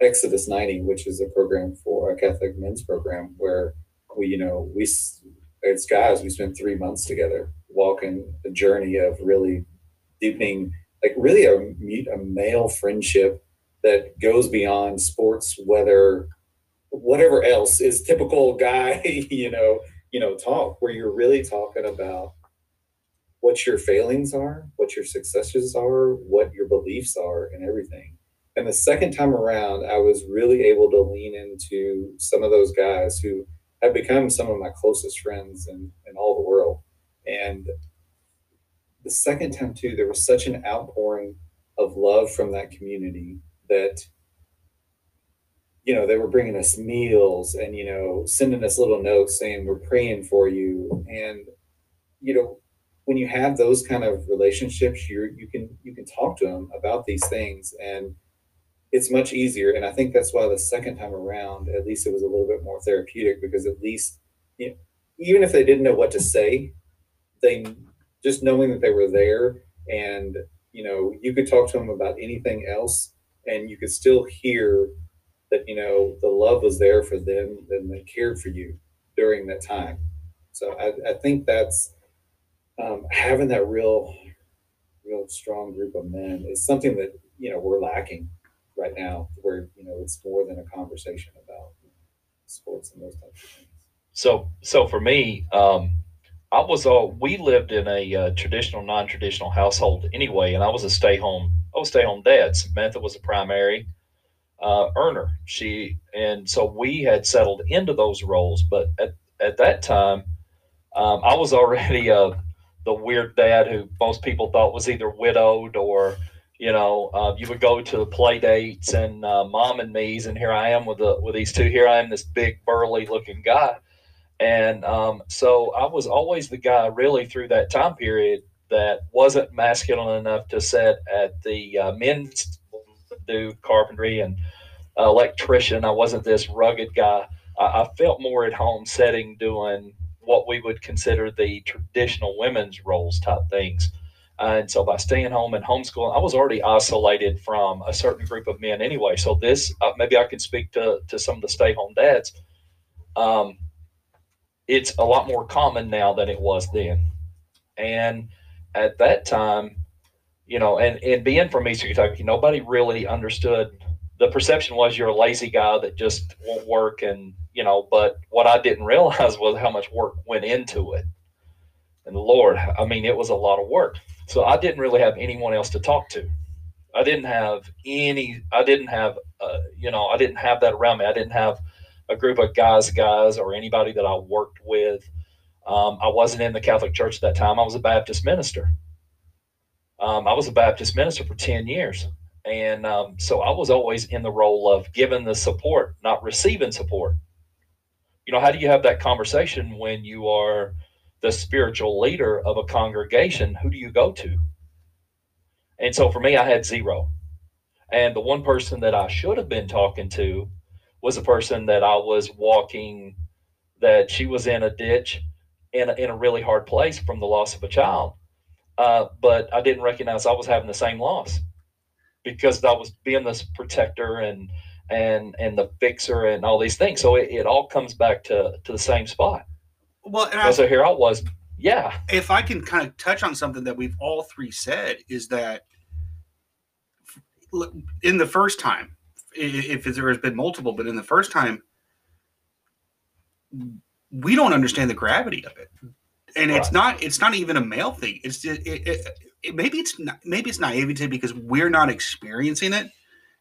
Exodus 90, which is a program for a Catholic men's program where we, you know, we as guys we spent three months together walking a journey of really deepening, like really a a male friendship that goes beyond sports, whether whatever else is typical guy, you know, you know, talk where you're really talking about what your failings are, what your successes are, what your beliefs are, and everything. And the second time around, I was really able to lean into some of those guys who have become some of my closest friends in, in all the world. And the second time, too, there was such an outpouring of love from that community that you know they were bringing us meals and you know sending us little notes saying we're praying for you and you know when you have those kind of relationships you you can you can talk to them about these things and it's much easier. And i think that's why the second time around at least it was a little bit more therapeutic because at least you know, even if they didn't know what to say they just knowing that they were there and you know you could talk to them about anything else and you could still hear that you know the love was there for them and they cared for you during that time. So i, I think that's um, having that real real strong group of men is something that you know we're lacking right now where you know it's more than a conversation about sports and those types of things So, so for me, um, I was all we lived in a uh, traditional, non-traditional household anyway, and I was a stay-home. I was stay-home dad. Samantha was a primary uh, earner. She and so we had settled into those roles. But at at that time, um, I was already uh, the weird dad who most people thought was either widowed or you know, uh, you would go to the play dates and uh, mom and me's, and here I am with the with these two. Here I am, this big burly looking guy, and um, so I was always the guy really through that time period that wasn't masculine enough to sit at the uh, men's do carpentry and electrician. I wasn't this rugged guy. I, I felt more at home setting doing what we would consider the traditional women's roles type things. Uh, and so by staying home and homeschooling, I was already isolated from a certain group of men anyway. So this, uh, maybe I can speak to, to some of the stay home dads. Um, it's a lot more common now than it was then. And at that time, you know, and, and being from Eastern Kentucky, nobody really understood. The perception was you're a lazy guy that just won't work. And, you know, but what I didn't realize was how much work went into it. And Lord, I mean, it was a lot of work. So I didn't really have anyone else to talk to. I didn't have any, I didn't have, uh, you know, I didn't have that around me. I didn't have a group of guys, guys, or anybody that I worked with. Um, I wasn't in the Catholic Church at that time. I was a Baptist minister. Um, I was a Baptist minister for 10 years. And um, so I was always in the role of giving the support, not receiving support. You know, how do you have that conversation when you are the spiritual leader of a congregation, who do you go to? And so for me, I had zero. And the one person that I should have been talking to was a person that I was walking, that she was in a ditch in a, in a really hard place from the loss of a child. Uh, but I didn't recognize I was having the same loss because I was being this protector and and and the fixer and all these things. So it, it all comes back to to the same spot. Well, and I, so here I was. Yeah. if I can kind of touch on something that we've all three said is that in the first time, if there has been multiple, but in the first time, we don't understand the gravity of it, and right. it's not it's not even a male thing. It's it, it, it, maybe it's not, maybe it's naivety because we're not experiencing it,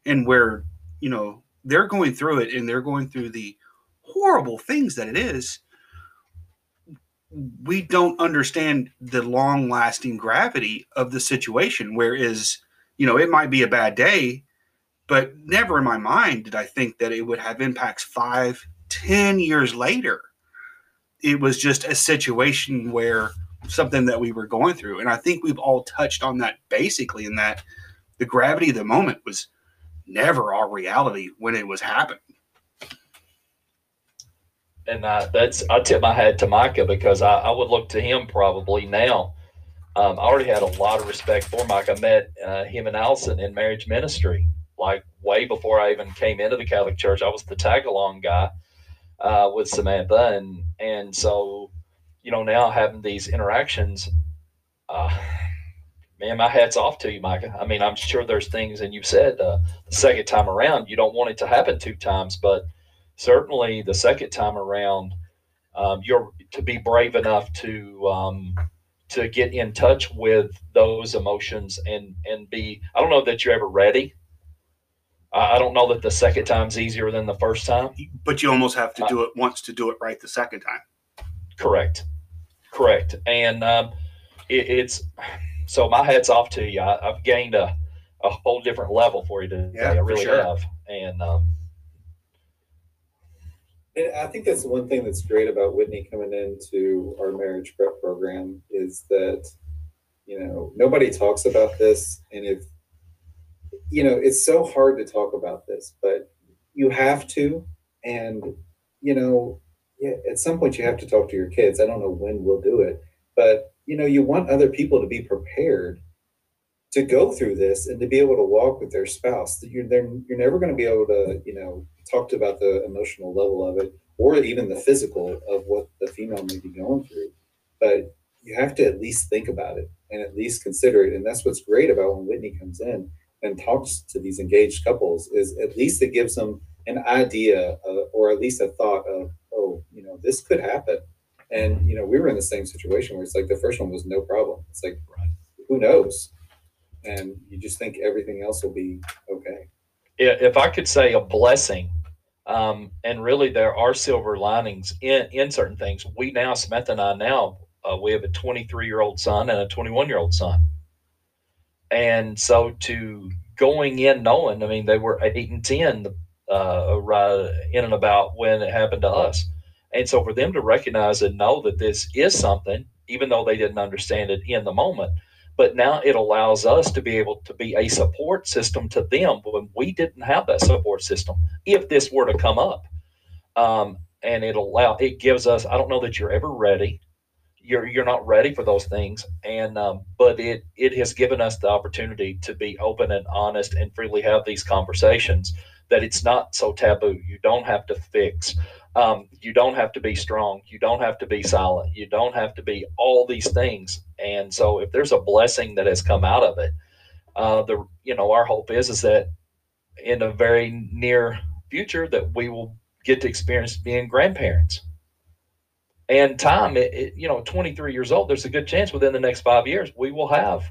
and we're you know they're going through it and they're going through the horrible things that it is we don't understand the long lasting gravity of the situation. Whereas, you know, it might be a bad day, but never in my mind did I think that it would have impacts five, ten years later. It was just a situation where something that we were going through. And I think we've all touched on that basically in that the gravity of the moment was never our reality when it was happening and I, that's I tip my hat to Micah because I, I would look to him probably now. Um, I already had a lot of respect for Mike. I met uh, him and Allison in marriage ministry, like way before I even came into the Catholic Church. I was the tag along guy uh, with Samantha, and and so you know now having these interactions, uh, man, my hat's off to you, Micah. I mean, I'm sure there's things, and you've said uh, the second time around you don't want it to happen two times, but certainly the second time around, um, you're to be brave enough to um, to get in touch with those emotions and and be. I don't know that you're ever ready. I, I don't know that the second time's easier than the first time. But you almost have to do it once to do it right the second time. Correct, correct, and um, it, it's so my hat's off to you. I, have gained a a whole different level for you today. Yeah, I really sure. have, and um, and I think that's the one thing that's great about Whitney coming into our marriage prep program is that, you know, nobody talks about this. And if, you know, it's so hard to talk about this, but you have to. And, you know, yeah, at some point you have to talk to your kids. I don't know when we'll do it, but, you know, you want other people to be prepared to go through this and to be able to walk with their spouse. that You're, you're never going to be able to, you know, talked about the emotional level of it or even the physical of what the female may be going through. But you have to at least think about it and at least consider it. And that's what's great about when Whitney comes in and talks to these engaged couples is at least it gives them an idea of, or at least a thought of, oh, you know, this could happen. And, you know, we were in the same situation where it's like the first one was no problem. It's like, who knows? And you just think everything else will be okay if I could say a blessing, um, and really there are silver linings in, in certain things. We now, Smith and I now, Uh, we have a 23 year old son and a 21 year old son. And so to going in knowing, I mean, they were eight and 10 uh, right in and about when it happened to us. And so for them to recognize and know that this is something, even though they didn't understand it in the moment, but now it allows us to be able to be a support system to them when we didn't have that support system. If this were to come up, um, and it allow it gives us. I don't know that you're ever ready. You're you're not ready for those things, and um, but it it has given us the opportunity to be open and honest and freely have these conversations. That it's not so taboo. You don't have to fix. Um, you don't have to be strong. You don't have to be silent. You don't have to be all these things. And so, if there's a blessing that has come out of it, uh, the you know our hope is is that in a very near future that we will get to experience being grandparents. And time, it, it, you know, 23 years old, there's a good chance within the next five years we will have.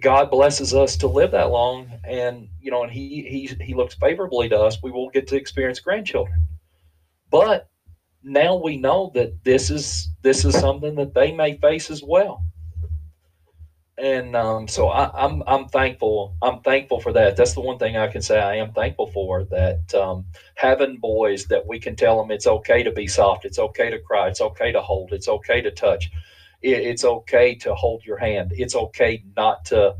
God blesses us to live that long, and you know, and He He He looks favorably to us. We will get to experience grandchildren, but now we know that this is this is something that they may face as well and um, so I, am I'm, I'm thankful. I'm thankful for that. That's the one thing I can say I am thankful for. That um, having boys that we can tell them it's okay to be soft, it's okay to cry, it's okay to hold, it's okay to touch, it, it's okay to hold your hand, it's okay not to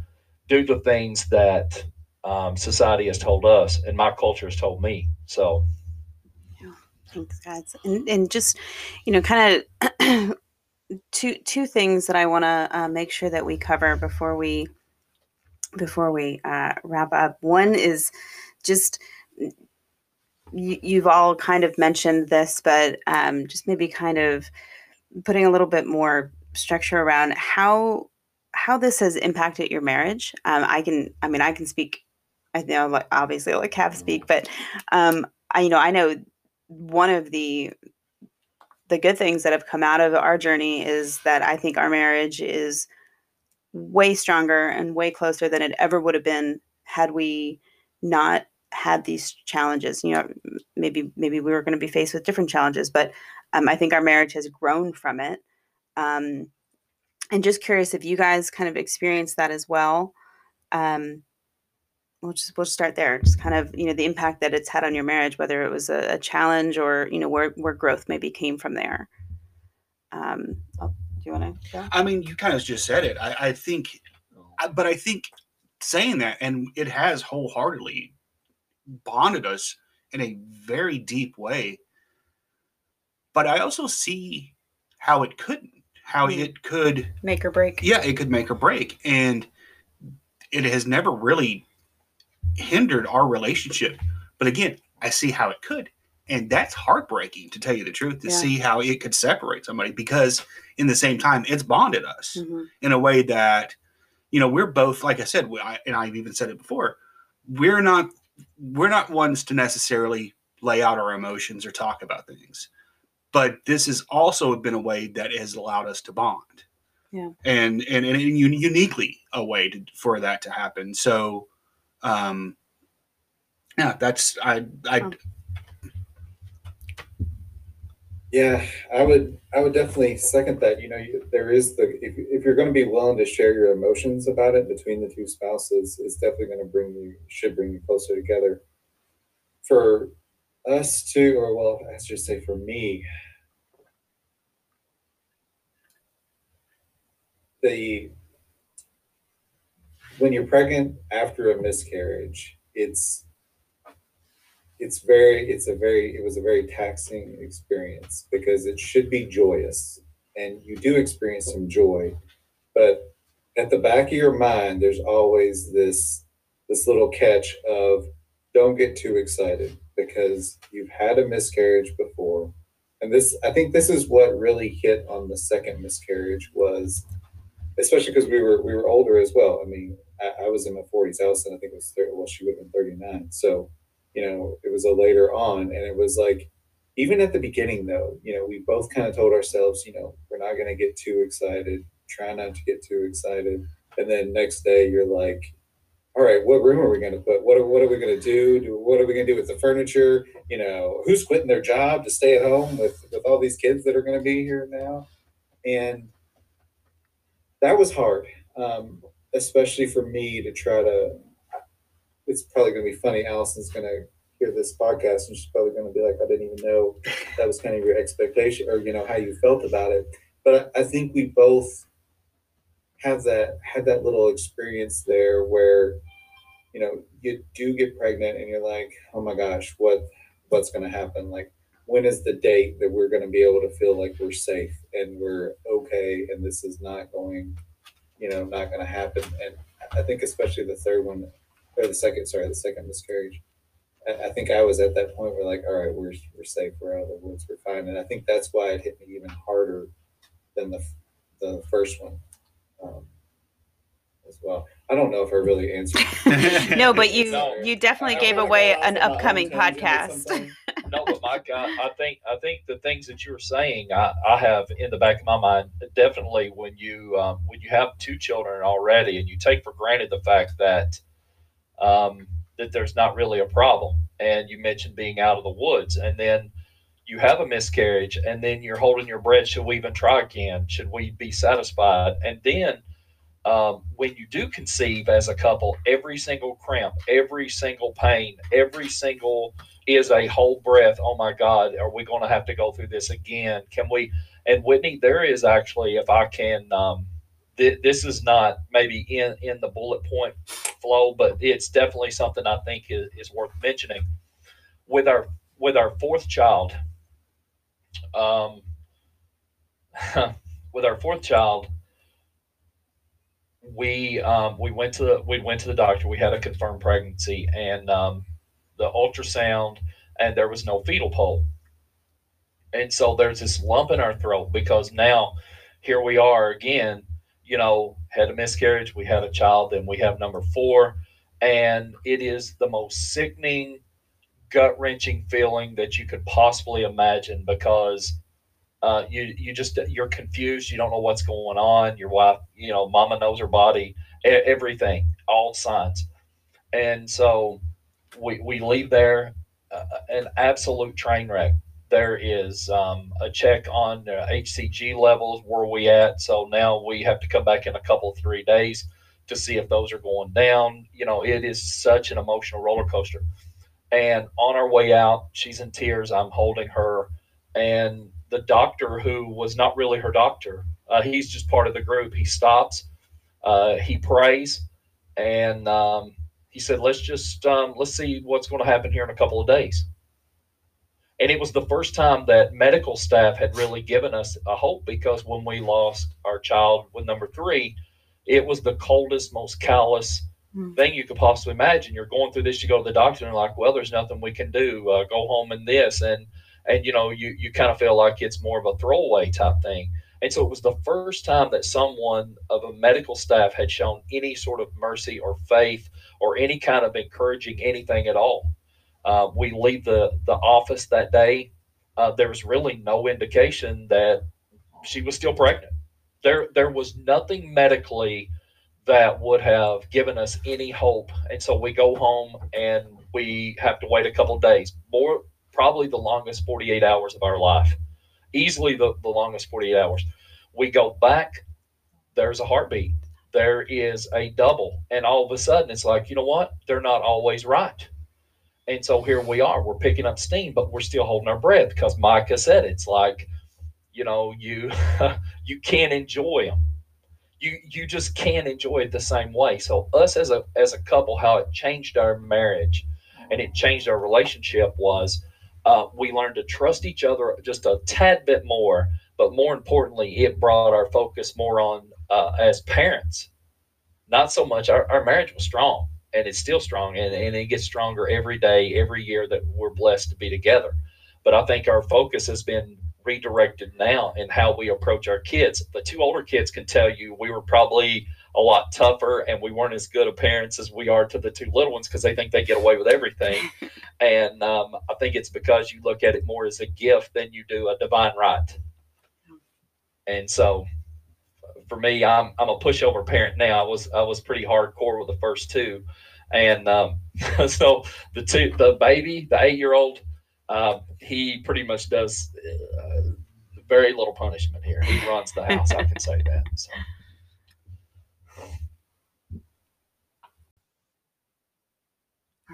do the things that um, society has told us and my culture has told me. So. Thanks, guys, and and just you know, kind of two two things that I want to uh, make sure that we cover before we before we uh, wrap up. One is just you, you've all kind of mentioned this, but um, just maybe kind of putting a little bit more structure around how how this has impacted your marriage. Um, I can, I mean, I can speak. I know, obviously, I'll let speak, but um, I, you know, I know one of the the good things that have come out of our journey is that I think our marriage is way stronger and way closer than it ever would have been had we not had these challenges. You know, maybe maybe we were going to be faced with different challenges, but um, I think our marriage has grown from it. Um, and just curious if you guys kind of experienced that as well. Um, we'll just we'll start there just kind of you know the impact that it's had on your marriage whether it was a, a challenge or you know where where growth maybe came from there. Um oh, do you want to go? I mean you kind of just said it. I, I think but i think saying that and it has wholeheartedly bonded us in a very deep way. But i also see how it couldn't how mm-hmm. it could make or break. Yeah it could make or break and it has never really hindered our relationship. But again, I see how it could. And that's heartbreaking to tell you the truth to yeah. see how it could separate somebody because in the same time, it's bonded us mm-hmm. in a way that, you know, we're both, like I said, we, I, and I've even said it before, we're not, we're not ones to necessarily lay out our emotions or talk about things. But this has also been a way that has allowed us to bond. Yeah. And, and, and uniquely a way to, for that to happen. So, um, yeah, that's I I. Oh. Yeah, I would I would definitely second that. You know, you, there is the if if you're going to be willing to share your emotions about it between the two spouses, it's definitely going to bring you should bring you closer together. For us too, or well, I should say for me, the when you're pregnant after a miscarriage, it's it's very it's a very it was a very taxing experience because it should be joyous and you do experience some joy but at the back of your mind there's always this this little catch of don't get too excited because you've had a miscarriage before. And this i think this is what really hit on the second miscarriage was especially because we were we were older as well. I mean I, I was in my 40s. Allison, I think, was 30, well, she would have been 39. So, you know, it was a later on. And it was like, even at the beginning, though, you know, we both kind of told ourselves, you know, we're not going to get too excited, try not to get too excited. And then next day, you're like, all right, what room are we going to put? What are, what are we going to do? do? What are we going to do with the furniture? You know, who's quitting their job to stay at home with, with all these kids that are going to be here now? and that was hard, um, especially for me to try to. It's probably going to be funny. Allison's going to hear this podcast, and she's probably going to be like, "I didn't even know that was kind of your expectation, or you know how you felt about it." But I think we both have that had that little experience there where you know you do get pregnant and you're like oh my gosh what what's going to happen like when is the date that we're going to be able to feel like we're safe and we're okay and this is not going you know not going to happen and i think especially the third one or the second sorry the second miscarriage I, I think i was at that point where like all right we're, we're safe we're out of the woods we're fine and i think that's why it hit me even harder than the the first one um, as well. I don't know if I really answered. no, but you No. you definitely I gave away an on my own upcoming tangent at some podcast. no, but Mike, I, I think I think the things that you were saying, I, I have in the back of my mind. Definitely, when you um, when you have two children already, and you take for granted the fact that um, that there's not really a problem, and you mentioned being out of the woods, and then you have a miscarriage, and then you're holding your breath. Should we even try again? Should we be satisfied? And then um, when you do conceive as a couple, every single cramp, every single pain, every single is a whole breath. Oh my God, are we going to have to go through this again? Can we? And Whitney, there is actually, if I can, um, th- this is not maybe in in the bullet point flow, but it's definitely something I think is, is worth mentioning. With our with our fourth child, um, with our fourth child, we um, we went to the we went to the doctor. We had a confirmed pregnancy, and um, the ultrasound, and there was no fetal pole. And so there's this lump in our throat because now here we are again. You know, had a miscarriage, we had a child, then we have number four, and it is the most sickening, gut wrenching feeling that you could possibly imagine because uh, you you just you're confused. You don't know what's going on. Your wife, you know, mama knows her body, everything, all signs, and so we we leave there uh, an absolute train wreck. There is um, a check on uh, HCG levels. Where we at? So now we have to come back in a couple three days to see if those are going down. You know, it is such an emotional roller coaster. And on our way out, she's in tears. I'm holding her, and the doctor who was not really her doctor. Uh, he's just part of the group. He stops uh, he prays and um, he said let's just um, let's see what's going to happen here in a couple of days. And it was the first time that medical staff had really given us a hope because when we lost our child with number three it was the coldest most callous Hmm. thing you could possibly imagine. You're going through this you go to the doctor and like well there's nothing we can do. Uh, go home and this. And and you know you you kind of feel like it's more of a throwaway type thing. And so it was the first time that someone of a medical staff had shown any sort of mercy or faith or any kind of encouraging anything at all. Uh, we leave the the office that day. Uh, there was really no indication that she was still pregnant. There there was nothing medically that would have given us any hope. And so we go home and we have to wait a couple days. More probably the longest 48 hours of our life. Easily the, the longest 48 hours. We go back there's a heartbeat. There is a double. And all of a sudden it's like you know what? They're not always right. And so here we are. We're picking up steam but we're still holding our breath because micah said it's like you know you you can't enjoy them you you just can't enjoy it the same way. So us as a as a couple how it changed our marriage and it changed our relationship was uh, we learned to trust each other just a tad bit more but more importantly it brought our focus more on uh, as parents. Not so much our, our marriage was strong and it's still strong and, and it gets stronger every day every year that we're blessed to be together. But i think our focus has been redirected now in how we approach our kids. The two older kids can tell you we were probably a lot tougher and we weren't as good of parents as we are to the two little ones because they think they get away with everything and um, i think it's because you look at it more as a gift than you do a divine right and so for me i'm, I'm a pushover parent now i was i was pretty hardcore with the first two and um, so the two the baby the eight year old uh, he pretty much does uh, very little punishment here. He runs the house. I can say that. So.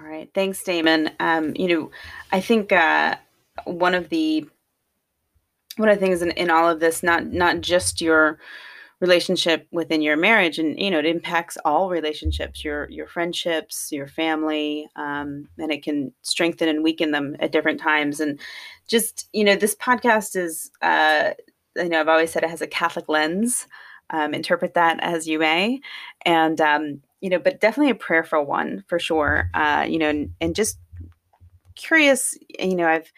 All right. Thanks, Damon. Um, you know, I think uh, one of the one of the things in, in all of this, not not just your relationship within your marriage, and you know, it impacts all relationships, your your friendships, your family, um, and it can strengthen and weaken them at different times. And just you know, this podcast is, uh, you know, I've always said it has a Catholic lens. Um, interpret that as you may, and um, you know, but definitely a prayerful one for sure. Uh, you know, and, and just curious, you know, I've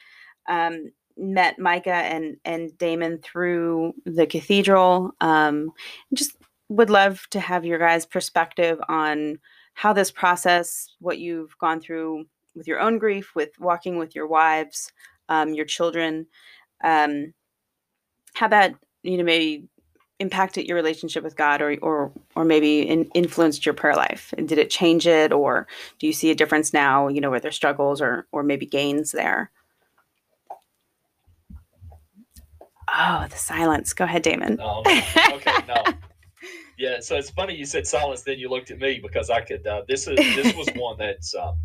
um, met Micah and and Damon through the cathedral. Um, just would love to have your guys' perspective on how this process, what you've gone through with your own grief, with walking with your wives, um, your children, um, how that you know maybe impacted your relationship with God or or or maybe in, influenced your prayer life? And did it change it or do you see a difference now, you know, where there's struggles or or maybe gains there? Oh, the silence. Go ahead, Damon. No, okay, no. Yeah, so it's funny you said silence, then you looked at me because I could. Uh, this is this was one that's um,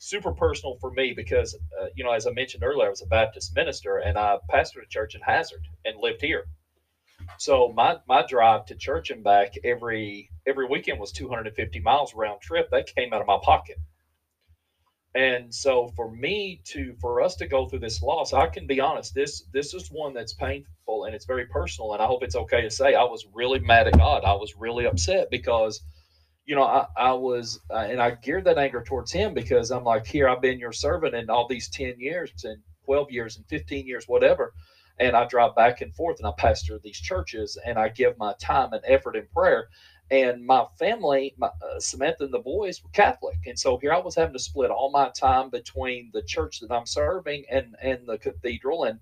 super personal for me because uh, you know, as I mentioned earlier, I was a Baptist minister and I pastored a church in Hazard and lived here. So my my drive to church and back every every weekend was 250 miles round trip. That came out of my pocket. And so for me to for us to go through this loss, I can be honest, this this is one that's painful and it's very personal. And I hope it's okay to say I was really mad at God. I was really upset because you know, I, I was, uh, and I geared that anger towards him because I'm like, here, I've been your servant in all these 10 years and 12 years and 15 years, whatever and I drive back and forth and I pastor these churches and I give my time and effort in prayer. And my family, my, uh, Samantha and the boys were Catholic, and so here I was having to split all my time between the church that I'm serving and and the cathedral, and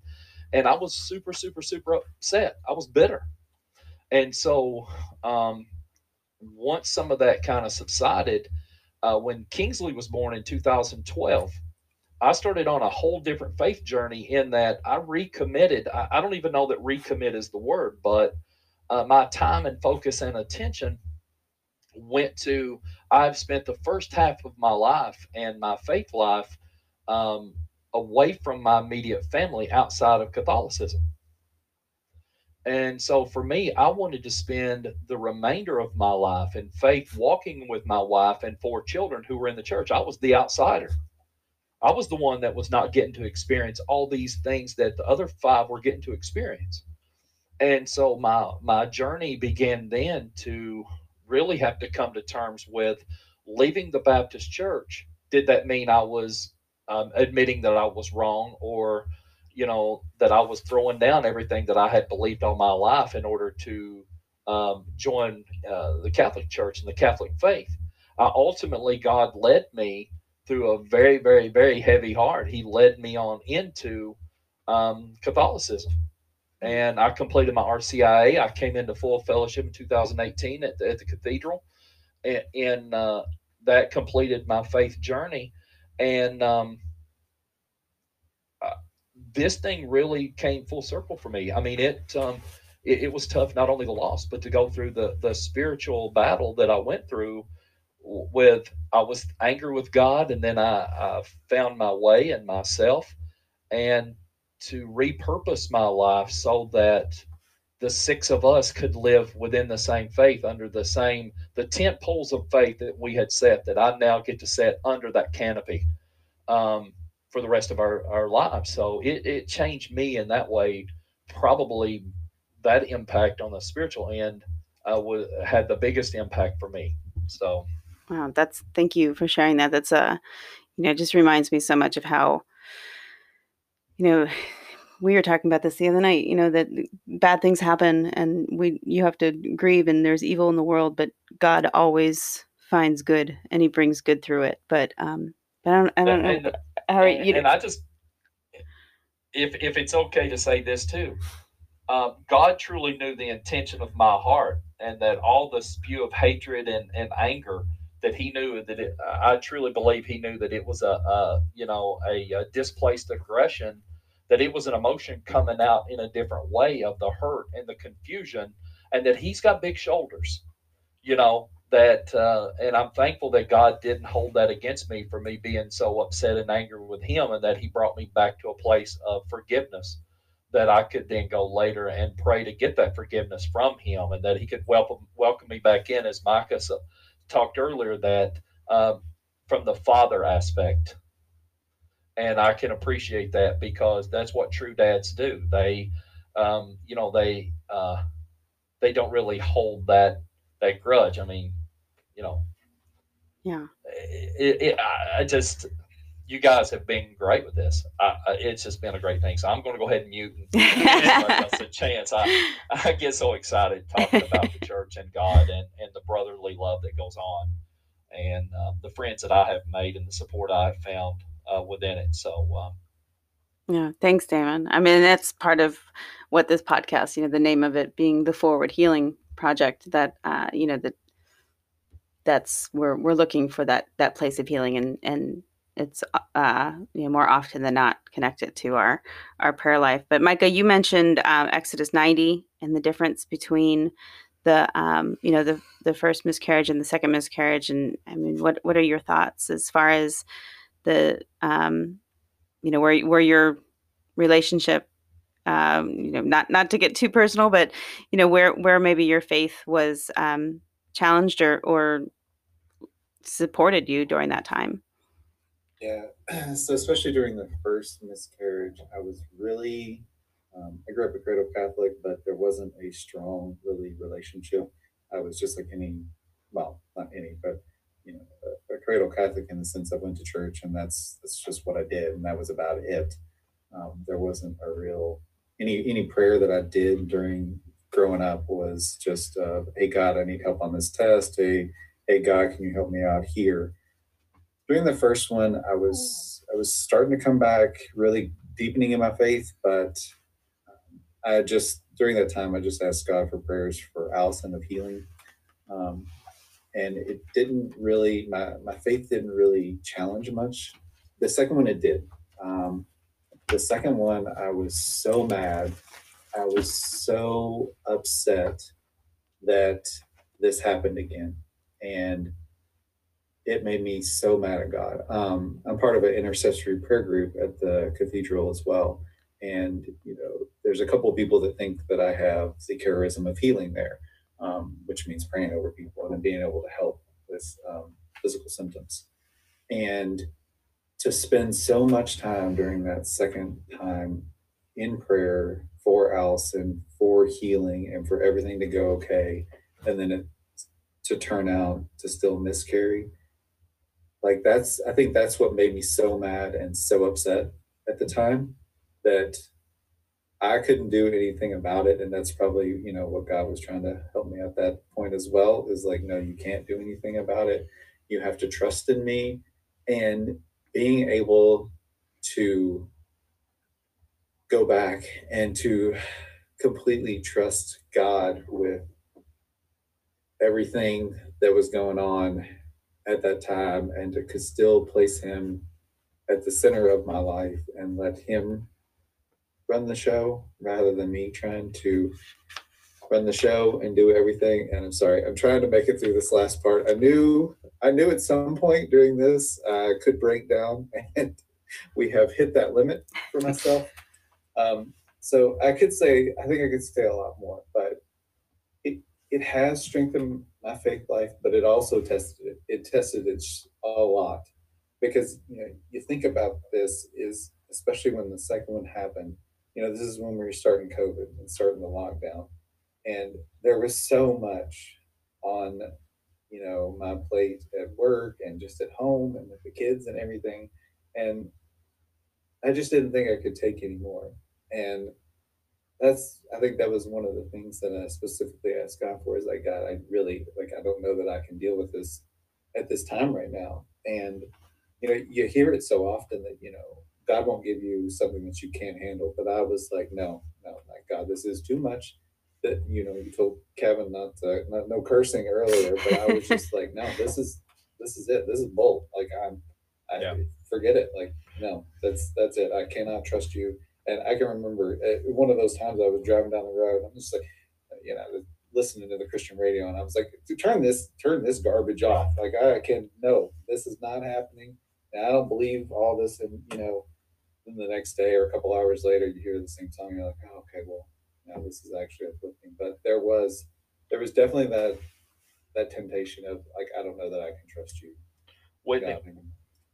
and I was super super super upset. I was bitter, and so um, once some of that kind of subsided, uh, when Kingsley was born in 2012 I started on a whole different faith journey in that I recommitted. I, I don't even know that recommit is the word, but uh, my time and focus and attention went to I've spent the first half of my life and my faith life um, away from my immediate family outside of Catholicism. And so for me, I wanted to spend the remainder of my life in faith, walking with my wife and four children who were in the church. I was the outsider. I was the one that was not getting to experience all these things that the other five were getting to experience. And so my my journey began then to really have to come to terms with leaving the Baptist church. Did that mean I was um, admitting that I was wrong or you know that I was throwing down everything that I had believed all my life in order to um, join uh, the Catholic Church and the Catholic faith. Uh, ultimately, God led me through a very, very, very heavy heart, he led me on into um, Catholicism. And I completed my RCIA. I came into full fellowship in 2018 at the, at the cathedral, and, and uh, that completed my faith journey. And um, uh, this thing really came full circle for me. I mean, it, um, it, it was tough not only the loss, but to go through the the spiritual battle that I went through with I was angry with God, and then I, I found my way and myself, and to repurpose my life so that the six of us could live within the same faith under the same the tent poles of faith that we had set that I now get to set under that canopy um, for the rest of our, our lives. So it, it changed me in that way. Probably that impact on the spiritual end uh, was, had the biggest impact for me. So Wow, that's thank you for sharing that. That's a, uh, you know, it just reminds me so much of how, you know, we were talking about this the other night. You know that bad things happen, and we you have to grieve, and there's evil in the world, but God always finds good, and He brings good through it. But um, but I don't, I don't and, know. How and, you, and I just, if if it's okay to say this too, um, God truly knew the intention of my heart, and that all the spew of hatred and, and anger that he knew that it, I truly believe he knew that it was a, a you know a, a, displaced aggression that it was an emotion coming out in a different way of the hurt and the confusion, and that he's got big shoulders, you know. That uh, and I'm thankful that God didn't hold that against me for me being so upset and angry with him, and that He brought me back to a place of forgiveness that I could then go later and pray to get that forgiveness from Him, and that He could welcome welcome me back in, as Micah talked earlier, that um, from the father aspect and I can appreciate that because that's what true dads do. They, um, you know, they uh, they don't really hold that that grudge. I mean, you know, yeah. It, it, I just you guys have been great with this. I, I, it's just been a great thing. So I'm going to go ahead and mute and give a chance. I, I get so excited talking about the church and God and, and the brotherly love that goes on and uh, the friends that I have made and the support I have found uh, within it. So, um, yeah, thanks, Damon. I mean, that's part of what this podcast, you know, the name of it being the Forward Healing Project. That uh, you know that that's we're we're looking for that that place of healing, and and it's uh, you know more often than not connected to our our prayer life. But Micah, you mentioned um, Exodus ninety and the difference between the um, you know the the first miscarriage and the second miscarriage, and I mean, what what are your thoughts as far as the um, you know where where your relationship um, you know not not to get too personal but you know where where maybe your faith was um, challenged or or supported you during that time? Yeah. So especially during the first miscarriage i was really um, i grew up a cradle catholic but there wasn't a strong really relationship i was just like any well not any but you know a, a, cradle Catholic in the sense I went to church and that's that's just what I did and that was about it. Um, there wasn't a real any any prayer that I did during growing up was just uh, hey God I need help on this test hey hey God can you help me out here. During the first one I was I was starting to come back really deepening in my faith but I just during that time I just asked God for prayers for Allison of healing. Um, and it didn't really my, my faith didn't really challenge much. The second one it did. Um, the second one i was so mad. I was so upset that this happened again. And it made me so mad at god. Um, i'm part of an intercessory prayer group at the cathedral as well and you know there's a couple of people that think that i have the charism of healing there um, which means praying over people and being able to help with um, physical symptoms. And to spend so much time during that second time in prayer for Allison, for healing, and for everything to go okay, and then it, to turn out to still miscarry. Like that's, I think that's what made me so mad and so upset at the time that I couldn't do anything about it. And that's probably, you know, what God was trying to help me at that point as well is like, no, you can't do anything about it. You have to trust in me. And being able to go back and to completely trust God with everything that was going on at that time and to still place him at the center of my life and let him run the show rather than me trying to run the show and do everything. And I'm sorry, I'm trying to make it through this last part. I knew I knew at some point during this I could break down, and we have hit that limit for myself. Um, so I could say I think I could say a lot more, but it it has strengthened my faith life, but it also tested it. It tested it a lot because you know you think about this is especially when the second one happened you know, this is when we were starting COVID and starting the lockdown. And there was so much on, you know, my plate at work and just at home and with the kids and everything. And I just didn't think I could take anymore. And that's I think that was one of the things that I specifically asked God for is like God, I really like I don't know that I can deal with this at this time right now. And you know, you hear it so often that, you know, God won't give you something that you can't handle. But I was like, no, no, my God, this is too much. That you know, you told Kevin not to, not no cursing earlier, but I was just like, no, this is this is it. This is bull. Like I'm, I yeah. forget it. Like no, that's that's it. I cannot trust you. And I can remember uh, one of those times I was driving down the road. I'm just like, you know, listening to the Christian radio, and I was like, turn this, turn this garbage off. Like I can no, this is not happening. And I don't believe all this. And you know, then the next day or a couple hours later, you hear the same song. You're like, oh, okay, well, now this is actually uplifting. But there was, there was definitely that that temptation of like, I don't know that I can trust you. Whitney,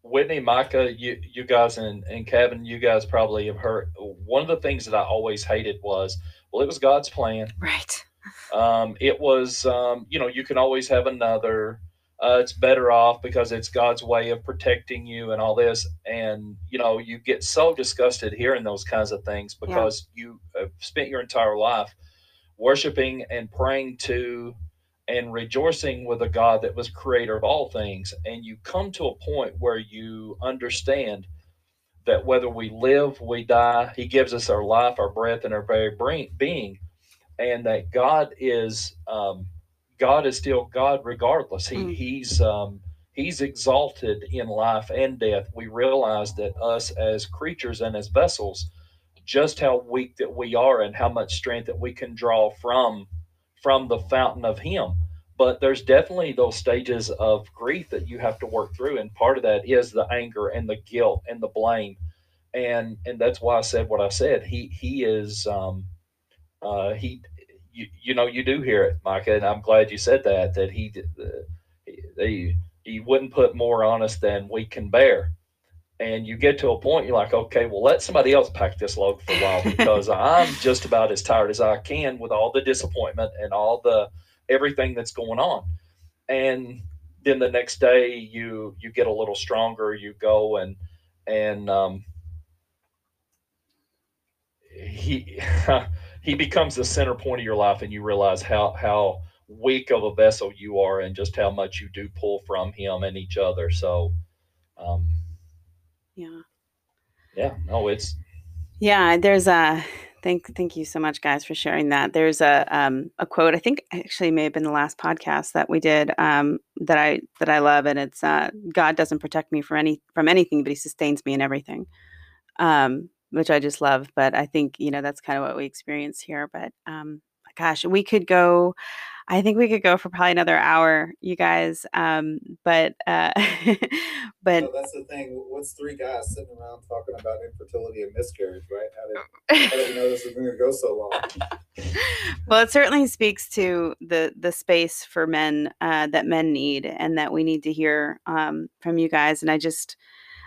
Whitney, Micah, you you guys and and Kevin, you guys probably have heard. One of the things that I always hated was, well, it was God's plan. Right. Um, it was, um, you know, you can always have another. Uh, it's better off because it's God's way of protecting you and all this. And, you know, you get so disgusted hearing those kinds of things because yeah. you have spent your entire life worshiping and praying to and rejoicing with a God that was creator of all things. And you come to a point where you understand that whether we live, we die, He gives us our life, our breath, and our very being, and that God is um, God is still God regardless. He mm. He's um, He's exalted in life and death. We realize that us as creatures and as vessels, just how weak that we are, and how much strength that we can draw from from the fountain of Him but there's definitely those stages of grief that you have to work through and part of that is the anger and the guilt and the blame and and that's why i said what i said he he is um uh he you, you know you do hear it micah and i'm glad you said that that he he, he wouldn't put more on us than we can bear and you get to a point you're like okay well let somebody else pack this load for a while because i'm just about as tired as i can with all the disappointment and all the everything that's going on. And then the next day you you get a little stronger, you go and and um, he he becomes the center point of your life and you realize how how weak of a vessel you are and just how much you do pull from him and each other so um yeah yeah no it's yeah there's a Thank, thank you so much, guys, for sharing that. There's a um, a quote. I think actually may have been the last podcast that we did um, that I that I love, and it's uh, God doesn't protect me from any from anything, but He sustains me in everything, um, which I just love. But I think you know that's kind of what we experience here. But um, gosh, we could go. I think we could go for probably another hour, you guys. Um, but uh, but so that's the thing. What's three guys sitting around talking about infertility and miscarriage, right? How did, how did we know this was going to go so long? well, it certainly speaks to the the space for men uh, that men need, and that we need to hear um, from you guys. And I just.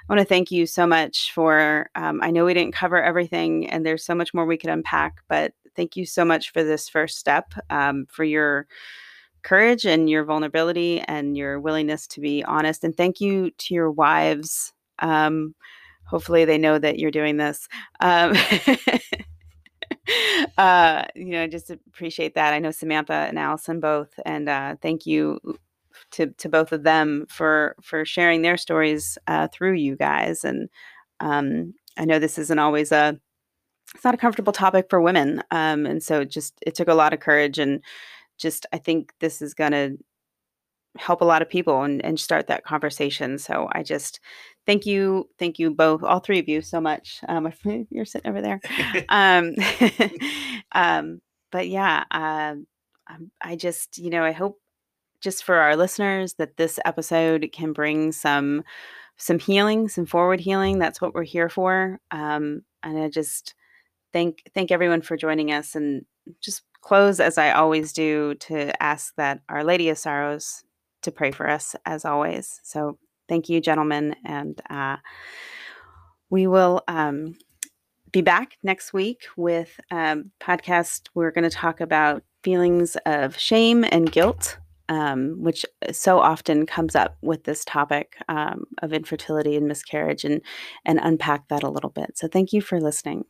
I want to thank you so much for. Um, I know we didn't cover everything, and there's so much more we could unpack, but thank you so much for this first step, um, for your courage and your vulnerability and your willingness to be honest. And thank you to your wives. Um, hopefully, they know that you're doing this. Um, uh, you know, I just appreciate that. I know Samantha and Allison both, and uh, thank you to to both of them for for sharing their stories uh, through you guys. And um, I know this isn't always a it's not a comfortable topic for women. Um, and so it just it took a lot of courage and just I think this is gonna help a lot of people and, and start that conversation. So I just thank you, thank you both, all three of you so much. Um, you're sitting over there. um, um, but yeah, uh, I just, you know, I hope just for our listeners that this episode can bring some some healing, some forward healing. That's what we're here for. Um, and I just thank thank everyone for joining us and just close as I always do to ask that Our Lady of Sorrows to pray for us as always. So thank you, gentlemen, and uh, we will um, be back next week with a um, podcast. We're going to talk about feelings of shame and guilt. Um, which so often comes up with this topic um, of infertility and miscarriage, and and unpack that a little bit. So, thank you for listening.